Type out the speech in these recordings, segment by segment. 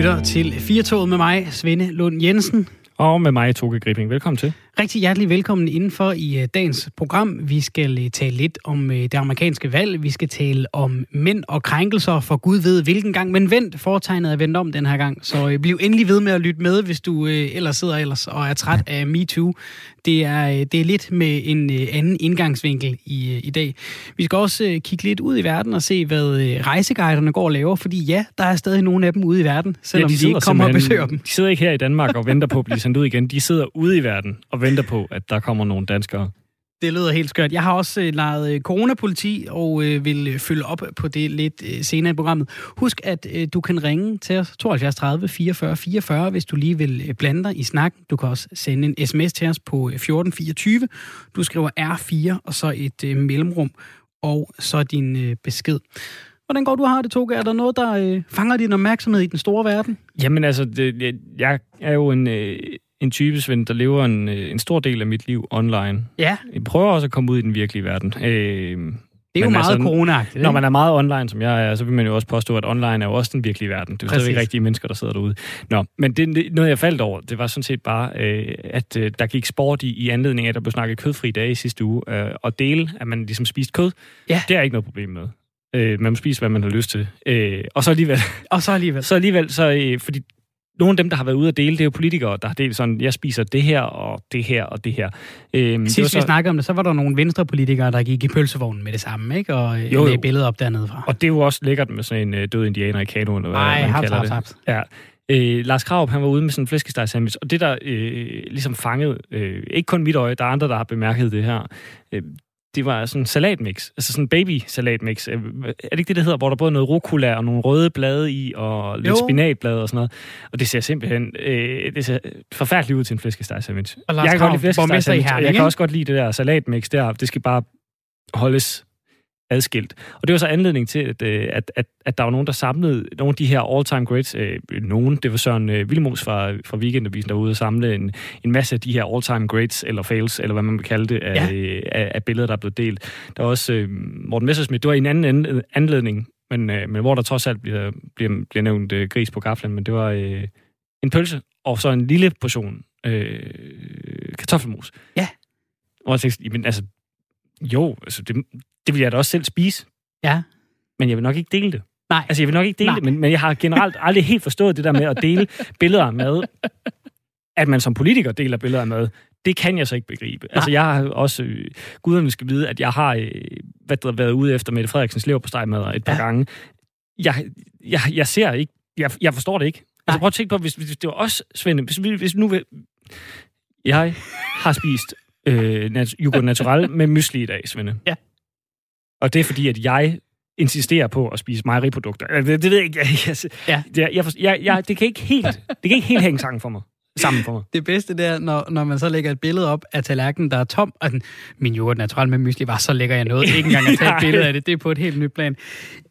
lytter til Firtoget med mig, Svende Lund Jensen. Og med mig, Toge Gripping. Velkommen til. Rigtig hjertelig velkommen indenfor i uh, dagens program. Vi skal uh, tale lidt om uh, det amerikanske valg. Vi skal tale om mænd og krænkelser for Gud ved hvilken gang. Men vent, foretegnet er vendt om den her gang. Så bliv endelig ved med at lytte med, hvis du ellers sidder ellers og er træt af MeToo. Det er, det er lidt med en anden indgangsvinkel i, i dag. Vi skal også kigge lidt ud i verden og se, hvad rejseguiderne går og laver. Fordi ja, der er stadig nogle af dem ude i verden, selvom ja, de, de ikke kommer og besøger dem. De sidder ikke her i Danmark og venter på at blive sendt ud igen. De sidder ude i verden og venter på, at der kommer nogle danskere. Det lyder helt skørt. Jeg har også øh, lejet øh, coronapoliti og øh, vil øh, følge op på det lidt øh, senere i programmet. Husk, at øh, du kan ringe til os 72 30 44 44, hvis du lige vil øh, blande dig i snakken. Du kan også sende en sms til os på 1424. Du skriver R4 og så et øh, mellemrum og så din øh, besked. Hvordan går du har det, Toge? Er der noget, der øh, fanger din opmærksomhed i den store verden? Jamen altså, det, jeg er jo en... Øh en type, Svend, der lever en, øh, en stor del af mit liv online. Ja. Jeg prøver også at komme ud i den virkelige verden. Øh, det er jo meget altså, corona Når man er meget online, som jeg er, så vil man jo også påstå, at online er jo også den virkelige verden. Det er jo ikke rigtige mennesker, der sidder derude. Nå, men det, noget, jeg faldt over, det var sådan set bare, øh, at øh, der gik sport i, i anledning af, at der blev snakket kødfri dage i sidste uge. Øh, og dele, at man ligesom spiste kød, ja. det er ikke noget problem med. Øh, man må spise, hvad man har lyst til. Øh, og så alligevel... Og så alligevel... så alligevel, så, øh, fordi nogle af dem, der har været ude at dele, det er jo politikere, der har delt sådan, jeg spiser det her, og det her, og det her. Øhm, Sidst det så... vi snakkede om det, så var der nogle venstrepolitikere, der gik i pølsevognen med det samme, ikke? Og øh, jo, lagde billeder op dernede fra. Og det er jo også lækkert med sådan en øh, død indianer i kanoen, eller hvad Ej, man haps, kalder haps, haps. det. Ja. Øh, Lars Kraup, han var ude med sådan en flæskesteg sandwich, og det der øh, ligesom fangede, øh, ikke kun mit øje, der er andre, der har bemærket det her, øh, det var sådan en salatmix, altså sådan en baby-salatmix. Er det ikke det, der hedder, hvor der både er noget rucola og nogle røde blade i, og lidt jo. spinatblade og sådan noget? Og det ser simpelthen øh, det ser forfærdeligt ud til en flæskesteg sandwich. jeg kan godt lide flæskesteg sandwich, jeg kan også godt lide det der salatmix der. Det skal bare holdes adskilt. Og det var så anledning til, at, øh, at, at, at der var nogen, der samlede nogle af de her all-time greats. Øh, nogen, det var Søren øh, Vilmos fra, fra Weekendavisen, der var ude og samle en, en masse af de her all-time greats, eller fails, eller hvad man vil kalde det, af, ja. af, af billeder, der er blevet delt. Der var også øh, Morten Messersmith, det var en anden anledning, men, øh, men hvor der trods alt bliver, bliver, bliver nævnt øh, gris på gaflen, men det var øh, en pølse, og så en lille portion øh, kartoffelmos. Ja. Og jeg tænkte, jamen, altså, jo, altså det, det vil jeg da også selv spise. Ja. Men jeg vil nok ikke dele det. Nej. Altså, jeg vil nok ikke dele Nej. det, men, men jeg har generelt aldrig helt forstået det der med at dele billeder af mad. At man som politiker deler billeder af mad, det kan jeg så ikke begribe. Nej. Altså, jeg har også... Øh, guderne skal vide, at jeg har øh, hvad der, været ude efter Mette Frederiksens leverpostejmad et par ja. gange. Jeg, jeg, jeg ser ikke... Jeg, jeg forstår det ikke. Altså, prøv at tænke på, hvis, hvis det var os, Svende, hvis, hvis nu... Jeg har spist øh, nat, yoghurt natural med mysli i dag, Svende. Ja. Og det er fordi, at jeg insisterer på at spise mejeriprodukter. Det, det ved jeg ikke. Jeg, ja. jeg, jeg, jeg, jeg, det, kan ikke helt, det kan ikke helt hænge sammen for mig. Sammen for mig. Det bedste det er, når, når man så lægger et billede op af tallerkenen, der er tom, og den, min yoghurt natural med mysli var, så lægger jeg noget. Ikke engang at tage et billede af det. Det er på et helt nyt plan.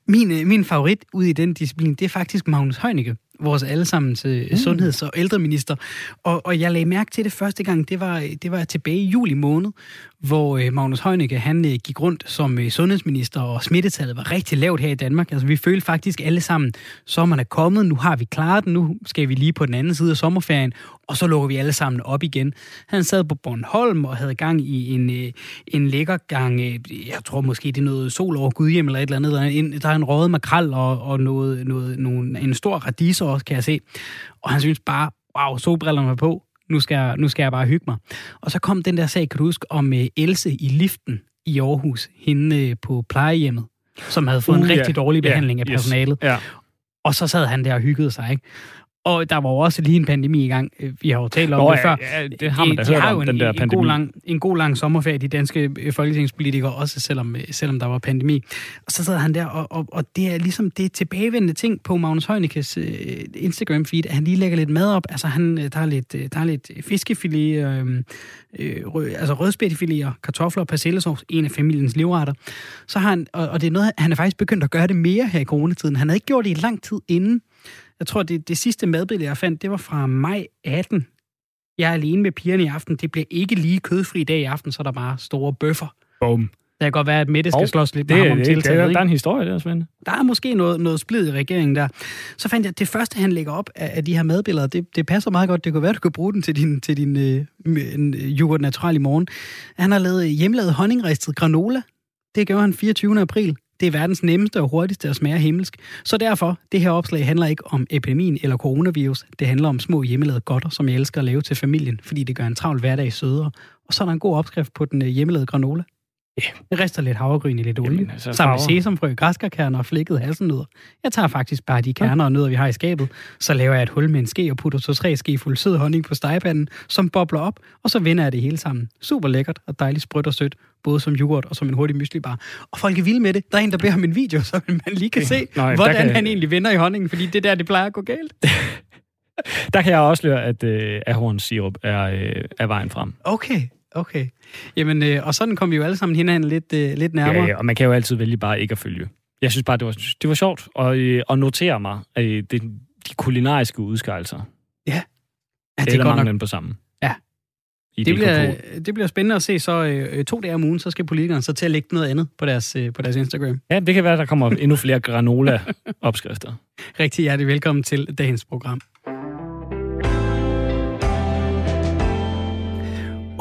Min, øh, min favorit ud i den disciplin, det er faktisk Magnus Heunicke vores allesammens mm. sundheds- og ældreminister. Og, og jeg lagde mærke til det første gang, det var, det var tilbage i juli måned, hvor øh, Magnus Heunicke, han øh, gik rundt som øh, sundhedsminister, og smittetallet var rigtig lavt her i Danmark. Altså vi følte faktisk alle sammen, sommeren er kommet, nu har vi klaret den, nu skal vi lige på den anden side af sommerferien, og så lukker vi alle sammen op igen. Han sad på Bornholm og havde gang i en, øh, en lækker gang, øh, jeg tror måske det er noget sol over Gudhjem eller et eller andet, der er en, der er en røget makrel og, og noget, noget, nogle, en stor radiser også, kan jeg se. Og han synes bare, wow, solbrillerne var på, nu skal, jeg, nu skal jeg bare hygge mig. Og så kom den der sag, kan du huske, om uh, Else i liften i Aarhus, hende på plejehjemmet, som havde fået uh, en rigtig yeah. dårlig behandling yeah. af personalet. Yes. Yeah. Og så sad han der og hyggede sig, ikke? Og der var jo også lige en pandemi i gang. Øh, vi har jo talt om Nå, det før. Ja, det har man da de hørt har om, en, den der pandemi. En god, lang, en god lang sommerferie, de danske øh, folketingspolitikere, også selvom, øh, selvom der var pandemi. Og så sad han der, og, og, og det er ligesom det tilbagevendende ting på Magnus Heunicke's uh, Instagram-feed, at han lige lægger lidt mad op. Altså, han, der, er lidt, der er lidt fiskefilet, øh, øh, rød, altså rødspættefileter, kartofler og persillesovs, en af familiens livretter. Så har han, og, og det er noget, han er faktisk begyndt at gøre det mere her i coronatiden. Han havde ikke gjort det i lang tid inden, jeg tror, det, det sidste madbillede, jeg fandt, det var fra maj 18. Jeg er alene med pigerne i aften. Det bliver ikke lige kødfri dag i aften, så er der bare store bøffer. Boom. Det kan godt være, at Mette skal Hov, slås lidt Det, med det, ham om det, tiltaget. der, ikke? der er en historie der, Svend. Der er måske noget, noget splid i regeringen der. Så fandt jeg, at det første, han lægger op af, af de her madbilleder, det, det passer meget godt. Det kunne være, du kan bruge den til din, til din øh, øh, yoghurt natural i morgen. Han har lavet hjemmelavet honningristet granola. Det gjorde han 24. april. Det er verdens nemmeste og hurtigste at smage himmelsk. Så derfor, det her opslag handler ikke om epidemien eller coronavirus. Det handler om små hjemmelavede godter, som jeg elsker at lave til familien, fordi det gør en travl hverdag sødere. Og så er der en god opskrift på den øh, hjemmelavede granola. Ja. Jeg rister lidt havregryn i lidt olie. Jamen, altså, sammen med sesamfrø, græskarkerner og flækkede hasselnødder. Jeg tager faktisk bare de kerner og nødder, vi har i skabet. Så laver jeg et hul med en ske og putter to-tre ske fuld sød honning på stegepanden, som bobler op, og så vender jeg det hele sammen. Super lækkert og dejligt sprødt og sødt, både som yoghurt og som en hurtig myslibar. Og folk er vilde med det. Der er en, der beder om en video, så man lige kan se, der hvordan kan- han egentlig vender i honningen, fordi det er der, det plejer at gå galt. Der kan jeg afsløre, at øh, ahorns sirup er, øh, er vejen frem. Okay, okay. Jamen, øh, og sådan kom vi jo alle sammen hinanden lidt, øh, lidt nærmere. Ja, ja, og man kan jo altid vælge bare ikke at følge. Jeg synes bare, det var, det var sjovt at, øh, at notere mig øh, det, de kulinariske udskejelser. ja det Eller er godt nok på sammen. Ja. I Det bliver, det bliver spændende at se. Så øh, to dage om ugen, så skal politikerne så til at lægge noget andet på deres, øh, på deres Instagram. Ja, det kan være, der kommer endnu flere granola-opskrifter. Rigtig hjertelig velkommen til dagens program.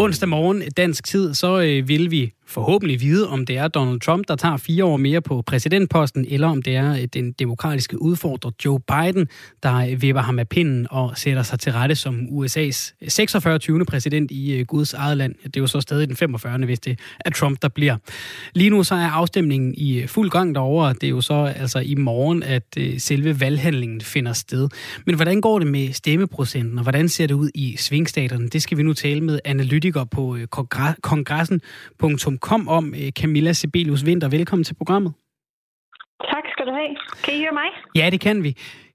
Onsdag morgen dansk tid, så øh, vil vi forhåbentlig vide, om det er Donald Trump, der tager fire år mere på præsidentposten, eller om det er øh, den demokratiske udfordrer Joe Biden, der øh, vipper ham af pinden og sætter sig til rette som USA's 46. 20. præsident i øh, Guds eget land. Det er jo så stadig den 45. hvis det er Trump, der bliver. Lige nu så er afstemningen i fuld gang derovre. Det er jo så altså i morgen, at selve valghandlingen finder sted. Men hvordan går det med stemmeprocenten, og hvordan ser det ud i svingstaterne? Det skal vi nu tale med analytiker på kongressen.com kongressen.com om. Øh, Camilla Sibelius Vinter, velkommen til programmet. Tak skal du have. Kan I høre mig? Ja, det kan vi.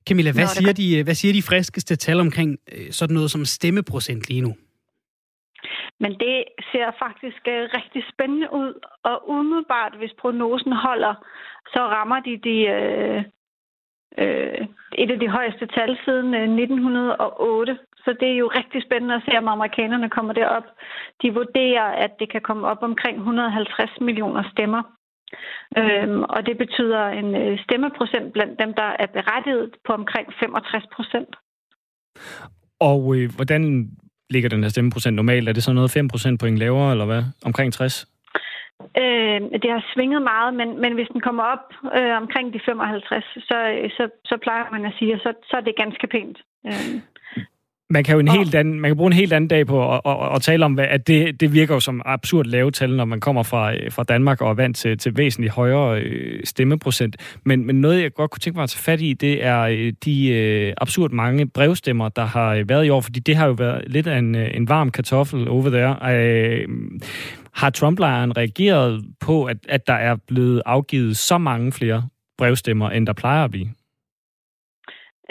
Camilla, hvad, Nå, er siger, godt. de, øh, hvad siger de friskeste tal omkring øh, sådan noget som stemmeprocent lige nu? Men det ser faktisk rigtig spændende ud, og umiddelbart, hvis prognosen holder, så rammer de de, øh, øh, et af de højeste tal siden øh, 1908. Så det er jo rigtig spændende at se, om amerikanerne kommer derop. De vurderer, at det kan komme op omkring 150 millioner stemmer. Øhm, og det betyder en øh, stemmeprocent blandt dem, der er berettiget på omkring 65 procent. Og øh, hvordan ligger den her stemmeprocent normalt? Er det så noget 5 procentpoint lavere, eller hvad? Omkring 60? Øh, det har svinget meget, men, men hvis den kommer op øh, omkring de 55, så, så, så plejer man at sige, at så, så er det ganske pænt. Øh, Man kan jo en helt anden, man kan bruge en helt anden dag på at, at, at tale om, at det, det virker jo som absurd lave tal, når man kommer fra, øh, fra Danmark og er vant til, til væsentligt højere øh, stemmeprocent. Men, men noget, jeg godt kunne tænke mig at tage fat i, det er øh, de øh, absurd mange brevstemmer, der har været i år, fordi det har jo været lidt af en, en varm kartoffel over there. Øh, har Trump-lejren reageret på, at, at der er blevet afgivet så mange flere brevstemmer, end der plejer at blive?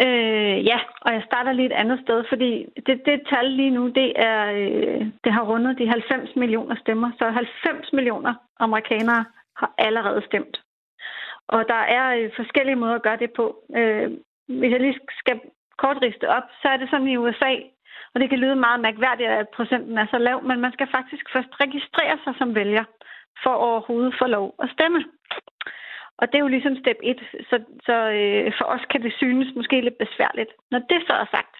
Øh, ja, og jeg starter lige et andet sted, fordi det, det tal lige nu, det, er, øh, det har rundet de 90 millioner stemmer. Så 90 millioner amerikanere har allerede stemt. Og der er øh, forskellige måder at gøre det på. Øh, hvis jeg lige skal kort riste op, så er det sådan i USA, og det kan lyde meget mærkværdigt, at procenten er så lav, men man skal faktisk først registrere sig som vælger, for overhovedet få lov at stemme. Og det er jo ligesom step 1, så, så øh, for os kan det synes måske lidt besværligt. Når det så er sagt,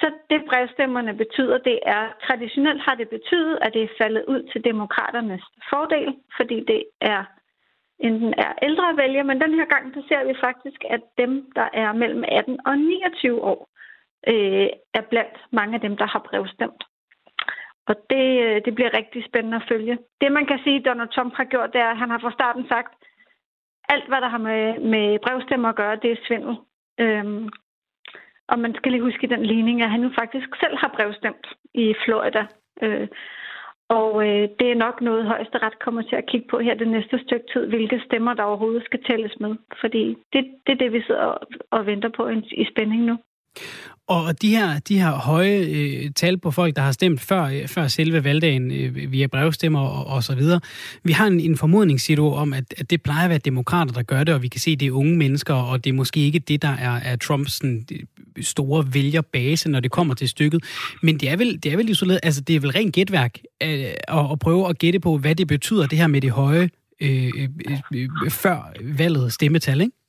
så det brevstemmerne betyder, det er, traditionelt har det betydet, at det er faldet ud til demokraternes fordel, fordi det er enten er ældre vælgere, men den her gang, så ser vi faktisk, at dem, der er mellem 18 og 29 år, øh, er blandt mange af dem, der har brevstemt. Og det, øh, det bliver rigtig spændende at følge. Det, man kan sige, Donald Trump har gjort, det er, at han har fra starten sagt, alt, hvad der har med, med brevstemmer at gøre, det er svindel. Øhm, og man skal lige huske i den ligning, at han jo faktisk selv har brevstemt i Florida. Øh, og øh, det er nok noget, højesteret kommer til at kigge på her det næste stykke tid, hvilke stemmer der overhovedet skal tælles med. Fordi det, det er det, vi sidder og, og venter på i, i spænding nu. Og de her, de her høje øh, tal på folk, der har stemt før, øh, før selve valgdagen øh, via brevstemmer og, og så videre. Vi har en, en formodning, siger du, om, at, at det plejer at være demokrater, der gør det, og vi kan se, at det er unge mennesker, og det er måske ikke det, der er, er Trumps sådan, øh, store vælgerbase, når det kommer til stykket. Men det er vel, det er vel isoleret, altså det er vel rent gætværk øh, at, at prøve at gætte på, hvad det betyder, det her med det høje øh, øh, øh, øh før valget stemmetal, ikke?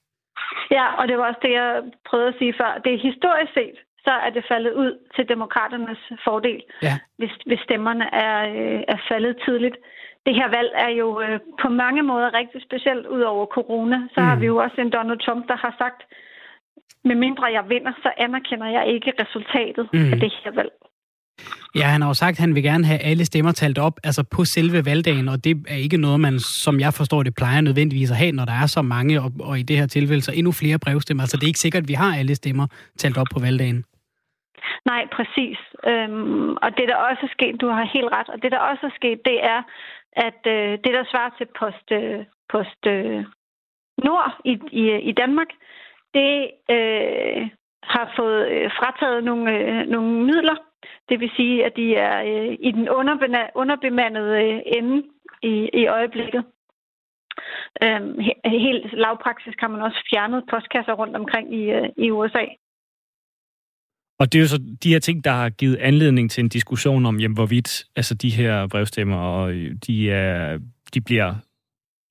Ja, og det var også det, jeg prøvede at sige før. Det er historisk set, så er det faldet ud til demokraternes fordel, ja. hvis, hvis stemmerne er, øh, er faldet tidligt. Det her valg er jo øh, på mange måder rigtig specielt ud over corona. Så mm. har vi jo også en Donald Trump, der har sagt, med mindre jeg vinder, så anerkender jeg ikke resultatet mm. af det her valg. Ja, han har jo sagt, at han vil gerne have alle stemmer talt op altså på selve valgdagen, og det er ikke noget, man, som jeg forstår det, plejer nødvendigvis at have, når der er så mange, og, og i det her tilfælde så endnu flere brevstemmer. Altså det er ikke sikkert, at vi har alle stemmer talt op på valgdagen. Nej, præcis. Øhm, og det, der også er sket, du har helt ret, og det, der også er sket, det er, at øh, det, der svarer til post, øh, post øh, Nord i, i, i Danmark, det øh, har fået øh, frataget nogle, øh, nogle midler det vil sige, at de er øh, i den underbemandede øh, ende i, i øjeblikket. Øhm, helt lavpraksis kan man også fjerne postkasser rundt omkring i, øh, i USA. Og det er jo så de her ting, der har givet anledning til en diskussion om, jamen, hvorvidt altså, de her brevstemmer, og øh, de, er, de bliver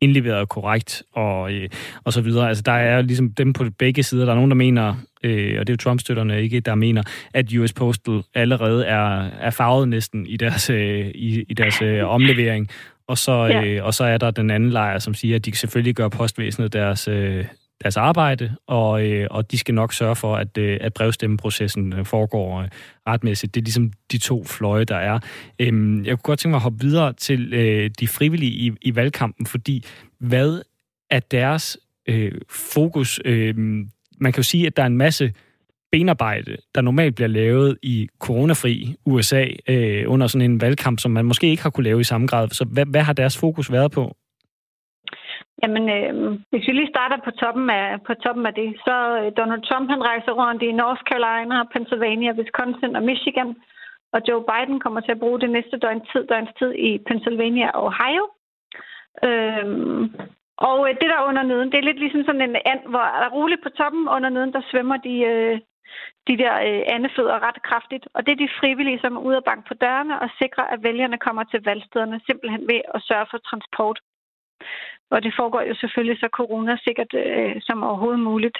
indleveret korrekt og, øh, og så videre. Altså der er ligesom dem på begge sider. Der er nogen, der mener, øh, og det er jo Trump-støtterne ikke, der mener, at US Postal allerede er, er farvet næsten i deres, øh, i, i deres øh, omlevering. Og så, ja. øh, og så er der den anden lejr, som siger, at de selvfølgelig gør postvæsenet deres, øh, deres arbejde, og, øh, og de skal nok sørge for, at, øh, at brevstemmeprocessen øh, foregår øh, retmæssigt. Det er ligesom de to fløje, der er. Øhm, jeg kunne godt tænke mig at hoppe videre til øh, de frivillige i, i valgkampen, fordi hvad er deres øh, fokus? Øh, man kan jo sige, at der er en masse benarbejde, der normalt bliver lavet i coronafri USA øh, under sådan en valgkamp, som man måske ikke har kunne lave i samme grad. Så hvad, hvad har deres fokus været på? Jamen, øh, hvis vi lige starter på toppen af, på toppen af det, så øh, Donald Trump han rejser rundt i North Carolina, Pennsylvania, Wisconsin og Michigan, og Joe Biden kommer til at bruge det næste døgn tid, døgns tid i Pennsylvania og Ohio. Øh, og øh, det der under neden, det er lidt ligesom sådan en and, hvor er der roligt på toppen under neden, der svømmer de, øh, de der øh, andefødder ret kraftigt. Og det er de frivillige, som er ude og banke på dørene og sikre, at vælgerne kommer til valgstederne, simpelthen ved at sørge for transport. Og det foregår jo selvfølgelig så corona sikkert øh, som overhovedet muligt.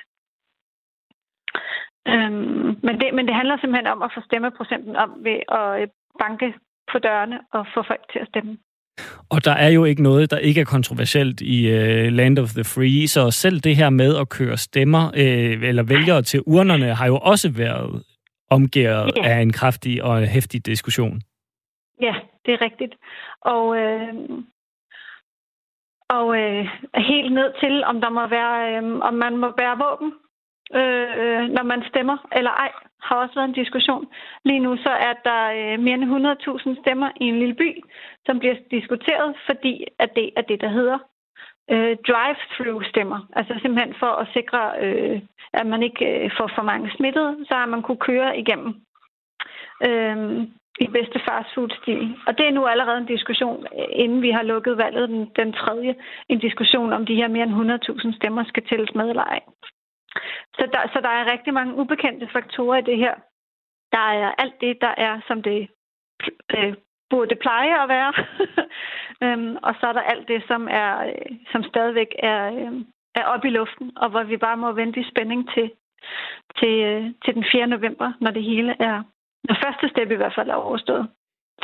Øhm, men, det, men det handler simpelthen om at få stemmeprocenten om ved at øh, banke på dørene og få folk til at stemme. Og der er jo ikke noget, der ikke er kontroversielt i uh, Land of the Free, så selv det her med at køre stemmer uh, eller vælgere til urnerne har jo også været omgået ja. af en kraftig og hæftig diskussion. Ja, det er rigtigt. Og øh, og øh, helt ned til, om der må være, øh, om man må bære våben, øh, når man stemmer eller ej, har også været en diskussion. Lige nu så er der øh, mere end 100.000 stemmer i en lille by, som bliver diskuteret, fordi at det er det, der hedder øh, drive-through stemmer. Altså simpelthen for at sikre, øh, at man ikke øh, får for mange smittede, så har man kunne køre igennem. Øh, i bedste fastfood-stil. Og det er nu allerede en diskussion, inden vi har lukket valget den, den tredje, en diskussion om de her mere end 100.000 stemmer skal tælles med eller ej. Så der, så der er rigtig mange ubekendte faktorer i det her. Der er alt det, der er, som det øh, burde pleje at være. øhm, og så er der alt det, som, er, øh, som stadigvæk er, øh, er oppe i luften, og hvor vi bare må vente i spænding til, til, øh, til den 4. november, når det hele er når første step i hvert fald er overstået.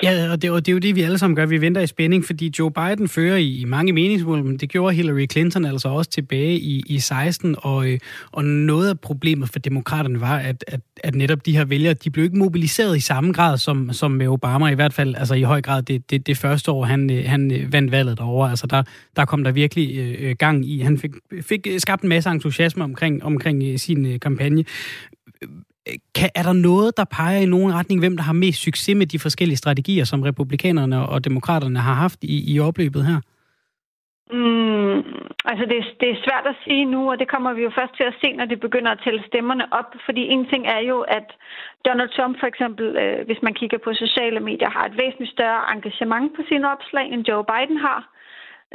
Ja, og det, og det er jo det, vi alle sammen gør. Vi venter i spænding, fordi Joe Biden fører i, i mange meningsmål, men det gjorde Hillary Clinton altså også tilbage i, i 16, og, øh, og noget af problemet for demokraterne var, at, at, at netop de her vælgere, de blev ikke mobiliseret i samme grad som, som med Obama, i hvert fald altså i høj grad det, det, det første år, han, øh, han øh, vandt valget derovre. Altså der, der kom der virkelig øh, gang i. Han fik, fik skabt en masse entusiasme omkring, omkring sin øh, kampagne. Kan, er der noget, der peger i nogen retning, hvem der har mest succes med de forskellige strategier, som republikanerne og demokraterne har haft i, i opløbet her? Mm, altså det, det er svært at sige nu, og det kommer vi jo først til at se, når det begynder at tælle stemmerne op. Fordi en ting er jo, at Donald Trump for eksempel, øh, hvis man kigger på sociale medier, har et væsentligt større engagement på sine opslag, end Joe Biden har.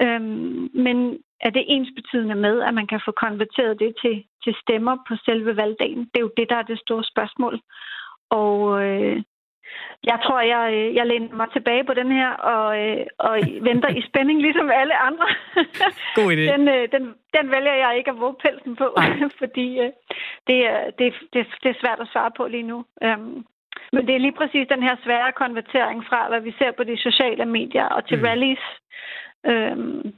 Øhm, men er det ens betydende med, at man kan få konverteret det til, til stemmer på selve valgdagen? Det er jo det, der er det store spørgsmål. Og øh, jeg tror, jeg, øh, jeg læner mig tilbage på den her og, øh, og venter i spænding, ligesom alle andre. God idé. Den, øh, den, den vælger jeg ikke at våge pelsen på, fordi det, det, det, det er svært at svare på lige nu. Øhm, men det er lige præcis den her svære konvertering fra, hvad vi ser på de sociale medier og til mm. rallies. Øhm,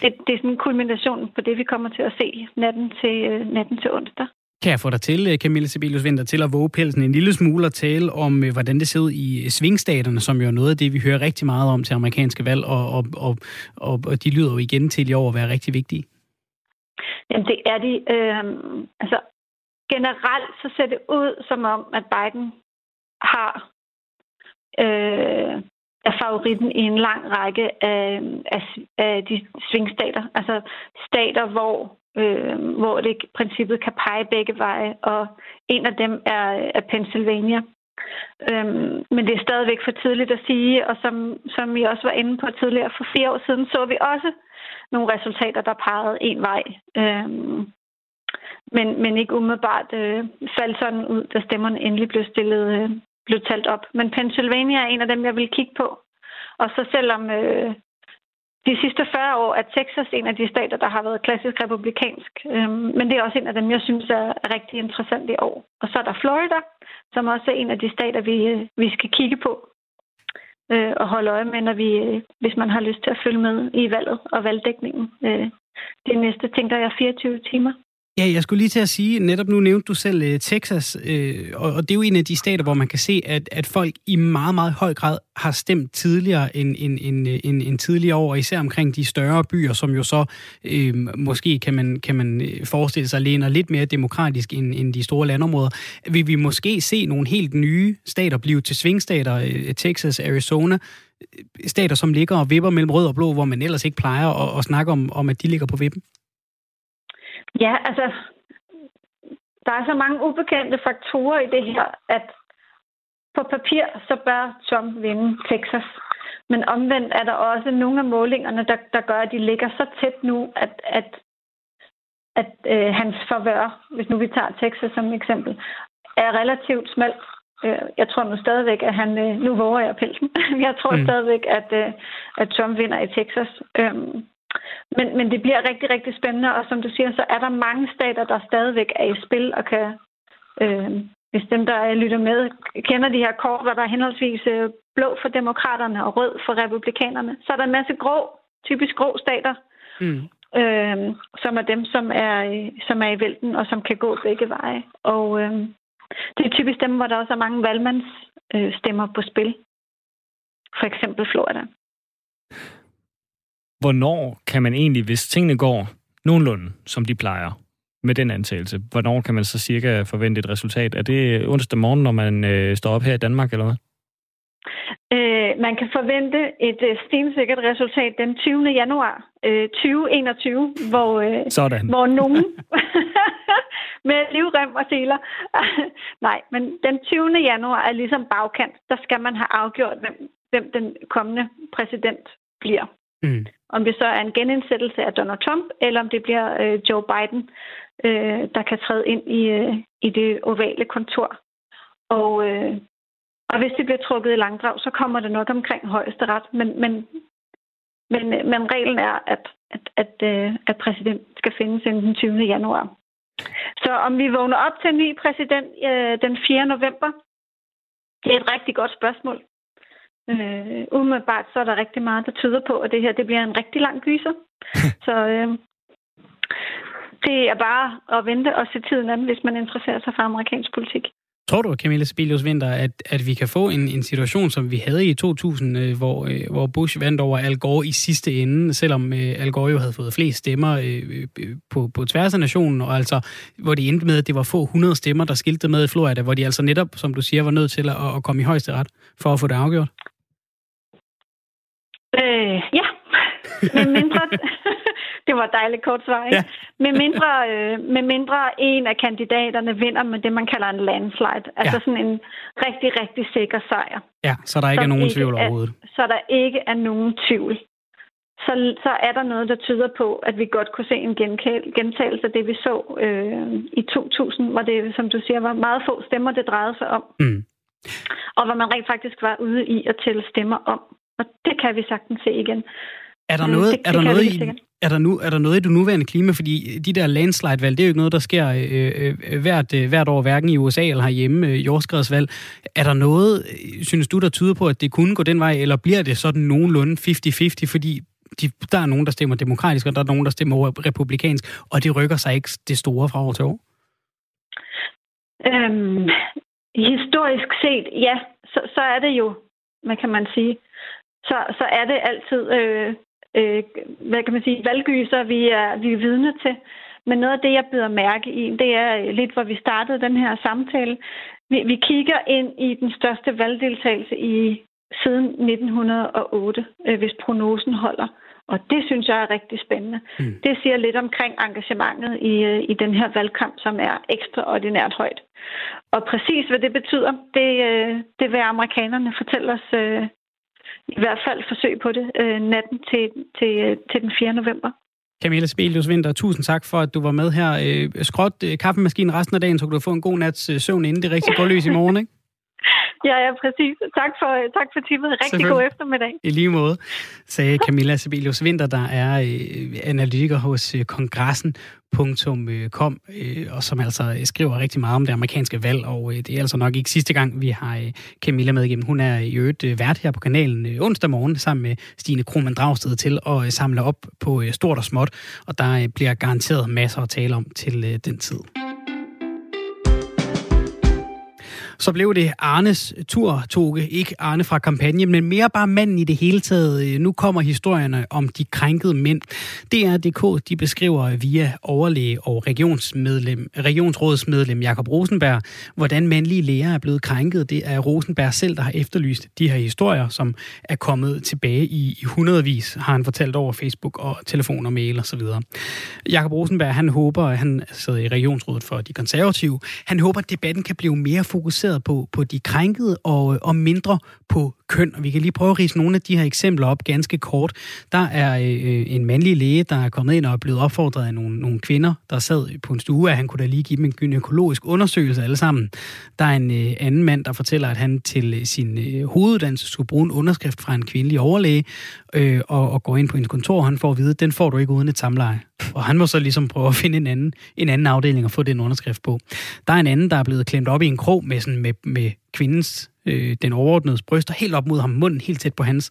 det, det er sådan en kulmination på det, vi kommer til at se natten til, natten til onsdag. Kan jeg få dig til, øh, Camille Sibelius Vinter, til at våge pelsen en lille smule og tale om, øh, hvordan det ser ud i svingstaterne, som jo er noget af det, vi hører rigtig meget om til amerikanske valg, og, og, og, og, og de lyder jo igen til i år at være rigtig vigtige. Jamen det er de. Øh, altså generelt så ser det ud som om, at Biden har øh, er favoritten i en lang række af, af, af de svingstater. Altså stater, hvor øh, hvor det i princippet kan pege begge veje, og en af dem er, er Pennsylvania. Øhm, men det er stadigvæk for tidligt at sige, og som, som vi også var inde på tidligere, for fire år siden så vi også nogle resultater, der pegede en vej. Øhm, men, men ikke umiddelbart øh, faldt sådan ud, da stemmerne endelig blev stillet, øh, blev talt op. Men Pennsylvania er en af dem, jeg vil kigge på. Og så selvom øh, de sidste 40 år er Texas en af de stater, der har været klassisk republikansk. Øh, men det er også en af dem, jeg synes er rigtig interessant i år. Og så er der Florida, som også er en af de stater, vi, øh, vi skal kigge på øh, og holde øje med, når vi, øh, hvis man har lyst til at følge med i valget og valgdækningen. Øh, det næste, tænker jeg, 24 timer. Ja, jeg skulle lige til at sige, netop nu nævnte du selv øh, Texas, øh, og, og det er jo en af de stater, hvor man kan se, at, at folk i meget, meget høj grad har stemt tidligere end, end, end, end, end tidligere år, især omkring de større byer, som jo så øh, måske kan man, kan man øh, forestille sig læner lidt mere demokratisk end, end de store landområder. Vil vi måske se nogle helt nye stater blive til svingstater, øh, Texas, Arizona, stater, som ligger og vipper mellem rød og blå, hvor man ellers ikke plejer at, at snakke om, om, at de ligger på vippen? Ja, altså, der er så mange ubekendte faktorer i det her, at på papir, så bør Trump vinde Texas. Men omvendt er der også nogle af målingerne, der, der gør, at de ligger så tæt nu, at, at, at øh, hans forvør, hvis nu vi tager Texas som eksempel, er relativt smalt. Øh, jeg tror nu stadigvæk, at han... Øh, nu våger jeg pelsen. jeg tror mm. stadigvæk, at, øh, at Trump vinder i Texas. Øh, men, men det bliver rigtig, rigtig spændende, og som du siger, så er der mange stater, der stadigvæk er i spil og kan, øh, hvis dem, der lytter med, kender de her kort, hvor der er henholdsvis øh, blå for demokraterne og rød for republikanerne, så er der en masse grå, typisk grå stater, mm. øh, som er dem, som er, som er i vælten og som kan gå begge veje. Og øh, det er typisk dem, hvor der også er mange valgmandsstemmer øh, på spil. For eksempel Florida hvornår kan man egentlig, hvis tingene går nogenlunde, som de plejer, med den antagelse, hvornår kan man så cirka forvente et resultat? Er det onsdag morgen, når man øh, står op her i Danmark, eller hvad? Øh, man kan forvente et øh, stensikkert resultat den 20. januar øh, 2021, hvor, øh, Sådan. hvor nogen med livrem og seler. Nej, men den 20. januar er ligesom bagkant. Der skal man have afgjort, hvem, hvem den kommende præsident bliver. Mm. Om det så er en genindsættelse af Donald Trump, eller om det bliver øh, Joe Biden, øh, der kan træde ind i, øh, i det ovale kontor. Og, øh, og hvis det bliver trukket i langdrag, så kommer det nok omkring højesteret. Men, men, men, men reglen er, at, at, at, øh, at præsident skal findes inden den 20. januar. Så om vi vågner op til en ny præsident øh, den 4. november, det er et rigtig godt spørgsmål. Øh, umiddelbart så er der rigtig meget, der tyder på, at det her det bliver en rigtig lang gyser. så øh, det er bare at vente og se tiden an, hvis man interesserer sig for amerikansk politik. Tror du, Camilla Sibelius Vinter, at, at vi kan få en, en situation, som vi havde i 2000, øh, hvor, øh, hvor Bush vandt over Al Gore i sidste ende, selvom øh, Al Gore jo havde fået flest stemmer øh, øh, på, på tværs af nationen, og altså, hvor det endte med, at det var få 100 stemmer, der skilte med i Florida, hvor de altså netop, som du siger, var nødt til at, at komme i højeste ret for at få det afgjort? Øh, ja, med mindre... det var et dejligt kort svar, ikke? Ja. med, mindre, øh, med mindre en af kandidaterne vinder med det, man kalder en landslide. Altså ja. sådan en rigtig, rigtig sikker sejr. Ja, så der ikke så er nogen ikke tvivl overhovedet. Er, så der ikke er nogen tvivl. så, så er der noget, der tyder på, at vi godt kunne se en gentagelse af det, vi så øh, i 2000, hvor det, som du siger, var meget få stemmer, det drejede sig om. Mm. Og hvor man rent faktisk var ude i at tælle stemmer om. Og det kan vi sagtens se igen. Er der noget, det, er der noget i, er der, nu, er der noget i det nuværende klima? Fordi de der landslide-valg, det er jo ikke noget, der sker øh, øh, hvert, øh, hvert år, hverken i USA eller herhjemme, øh, jordskredsvalg. Er der noget, synes du, der tyder på, at det kunne gå den vej, eller bliver det sådan nogenlunde 50-50, fordi de, der er nogen, der stemmer demokratisk, og der er nogen, der stemmer republikansk, og det rykker sig ikke det store fra år til år? Øhm, historisk set, ja, så, så er det jo, hvad kan man sige, så, så er det altid øh, øh, hvad kan man sige, valggyser, vi er, vi er vidne til. Men noget af det, jeg byder mærke i, det er lidt, hvor vi startede den her samtale. Vi, vi kigger ind i den største valgdeltagelse i siden 1908, øh, hvis prognosen holder. Og det synes jeg er rigtig spændende. Mm. Det siger lidt omkring engagementet i, øh, i den her valgkamp, som er ekstraordinært højt. Og præcis hvad det betyder, det, øh, det vil amerikanerne fortælle os øh, i hvert fald forsøg på det øh, natten til, til, øh, til den 4. november. Camilla Spelius Vinter, tusind tak for, at du var med her. Øh, skråt øh, kaffemaskinen resten af dagen, så du få en god nats søvn, inden det rigtig går løs i morgen, ikke? Ja, ja, præcis. Tak for, tak for timet. Rigtig god eftermiddag. I lige måde, sagde Camilla Sibelius Vinter, der er øh, analytiker hos øh, kongressen.com, øh, og som altså skriver rigtig meget om det amerikanske valg, og øh, det er altså nok ikke sidste gang, vi har øh, Camilla med igennem. Hun er i øvrigt øh, vært her på kanalen øh, onsdag morgen sammen med Stine Krohmann Dragsted til at øh, samle op på øh, stort og småt, og der øh, bliver garanteret masser at tale om til øh, den tid. Så blev det Arnes tur, Toge. Ikke Arne fra kampagnen, men mere bare manden i det hele taget. Øh, nu kommer historierne om de krænkede mænd. DRDK de beskriver via overlæge og regionsmedlem, regionsrådsmedlem Jakob Rosenberg, hvordan mandlige læger er blevet krænket. Det er Rosenberg selv, der har efterlyst de her historier, som er kommet tilbage i, i hundredvis, har han fortalt over Facebook og telefon og mail osv. Jakob Rosenberg, han håber, han sidder i regionsrådet for de konservative, han håber, at debatten kan blive mere fokuseret fokuseret på, på de krænkede og, øh, og mindre på køn. Og vi kan lige prøve at rise nogle af de her eksempler op ganske kort. Der er øh, en mandlig læge, der er kommet ind og er blevet opfordret af nogle, nogle kvinder, der sad på en stue, at han kunne da lige give dem en gynækologisk undersøgelse alle sammen. Der er en øh, anden mand, der fortæller, at han til øh, sin øh, hoveduddannelse skulle bruge en underskrift fra en kvindelig overlæge øh, og, og gå ind på hendes kontor, og han får at vide, den får du ikke uden et samleje. Og han må så ligesom prøve at finde en anden, en anden afdeling og få den underskrift på. Der er en anden, der er blevet klemt op i en krog med, sådan, med, med kvindens øh, den overordnede bryster helt op mod ham, munden helt tæt på hans,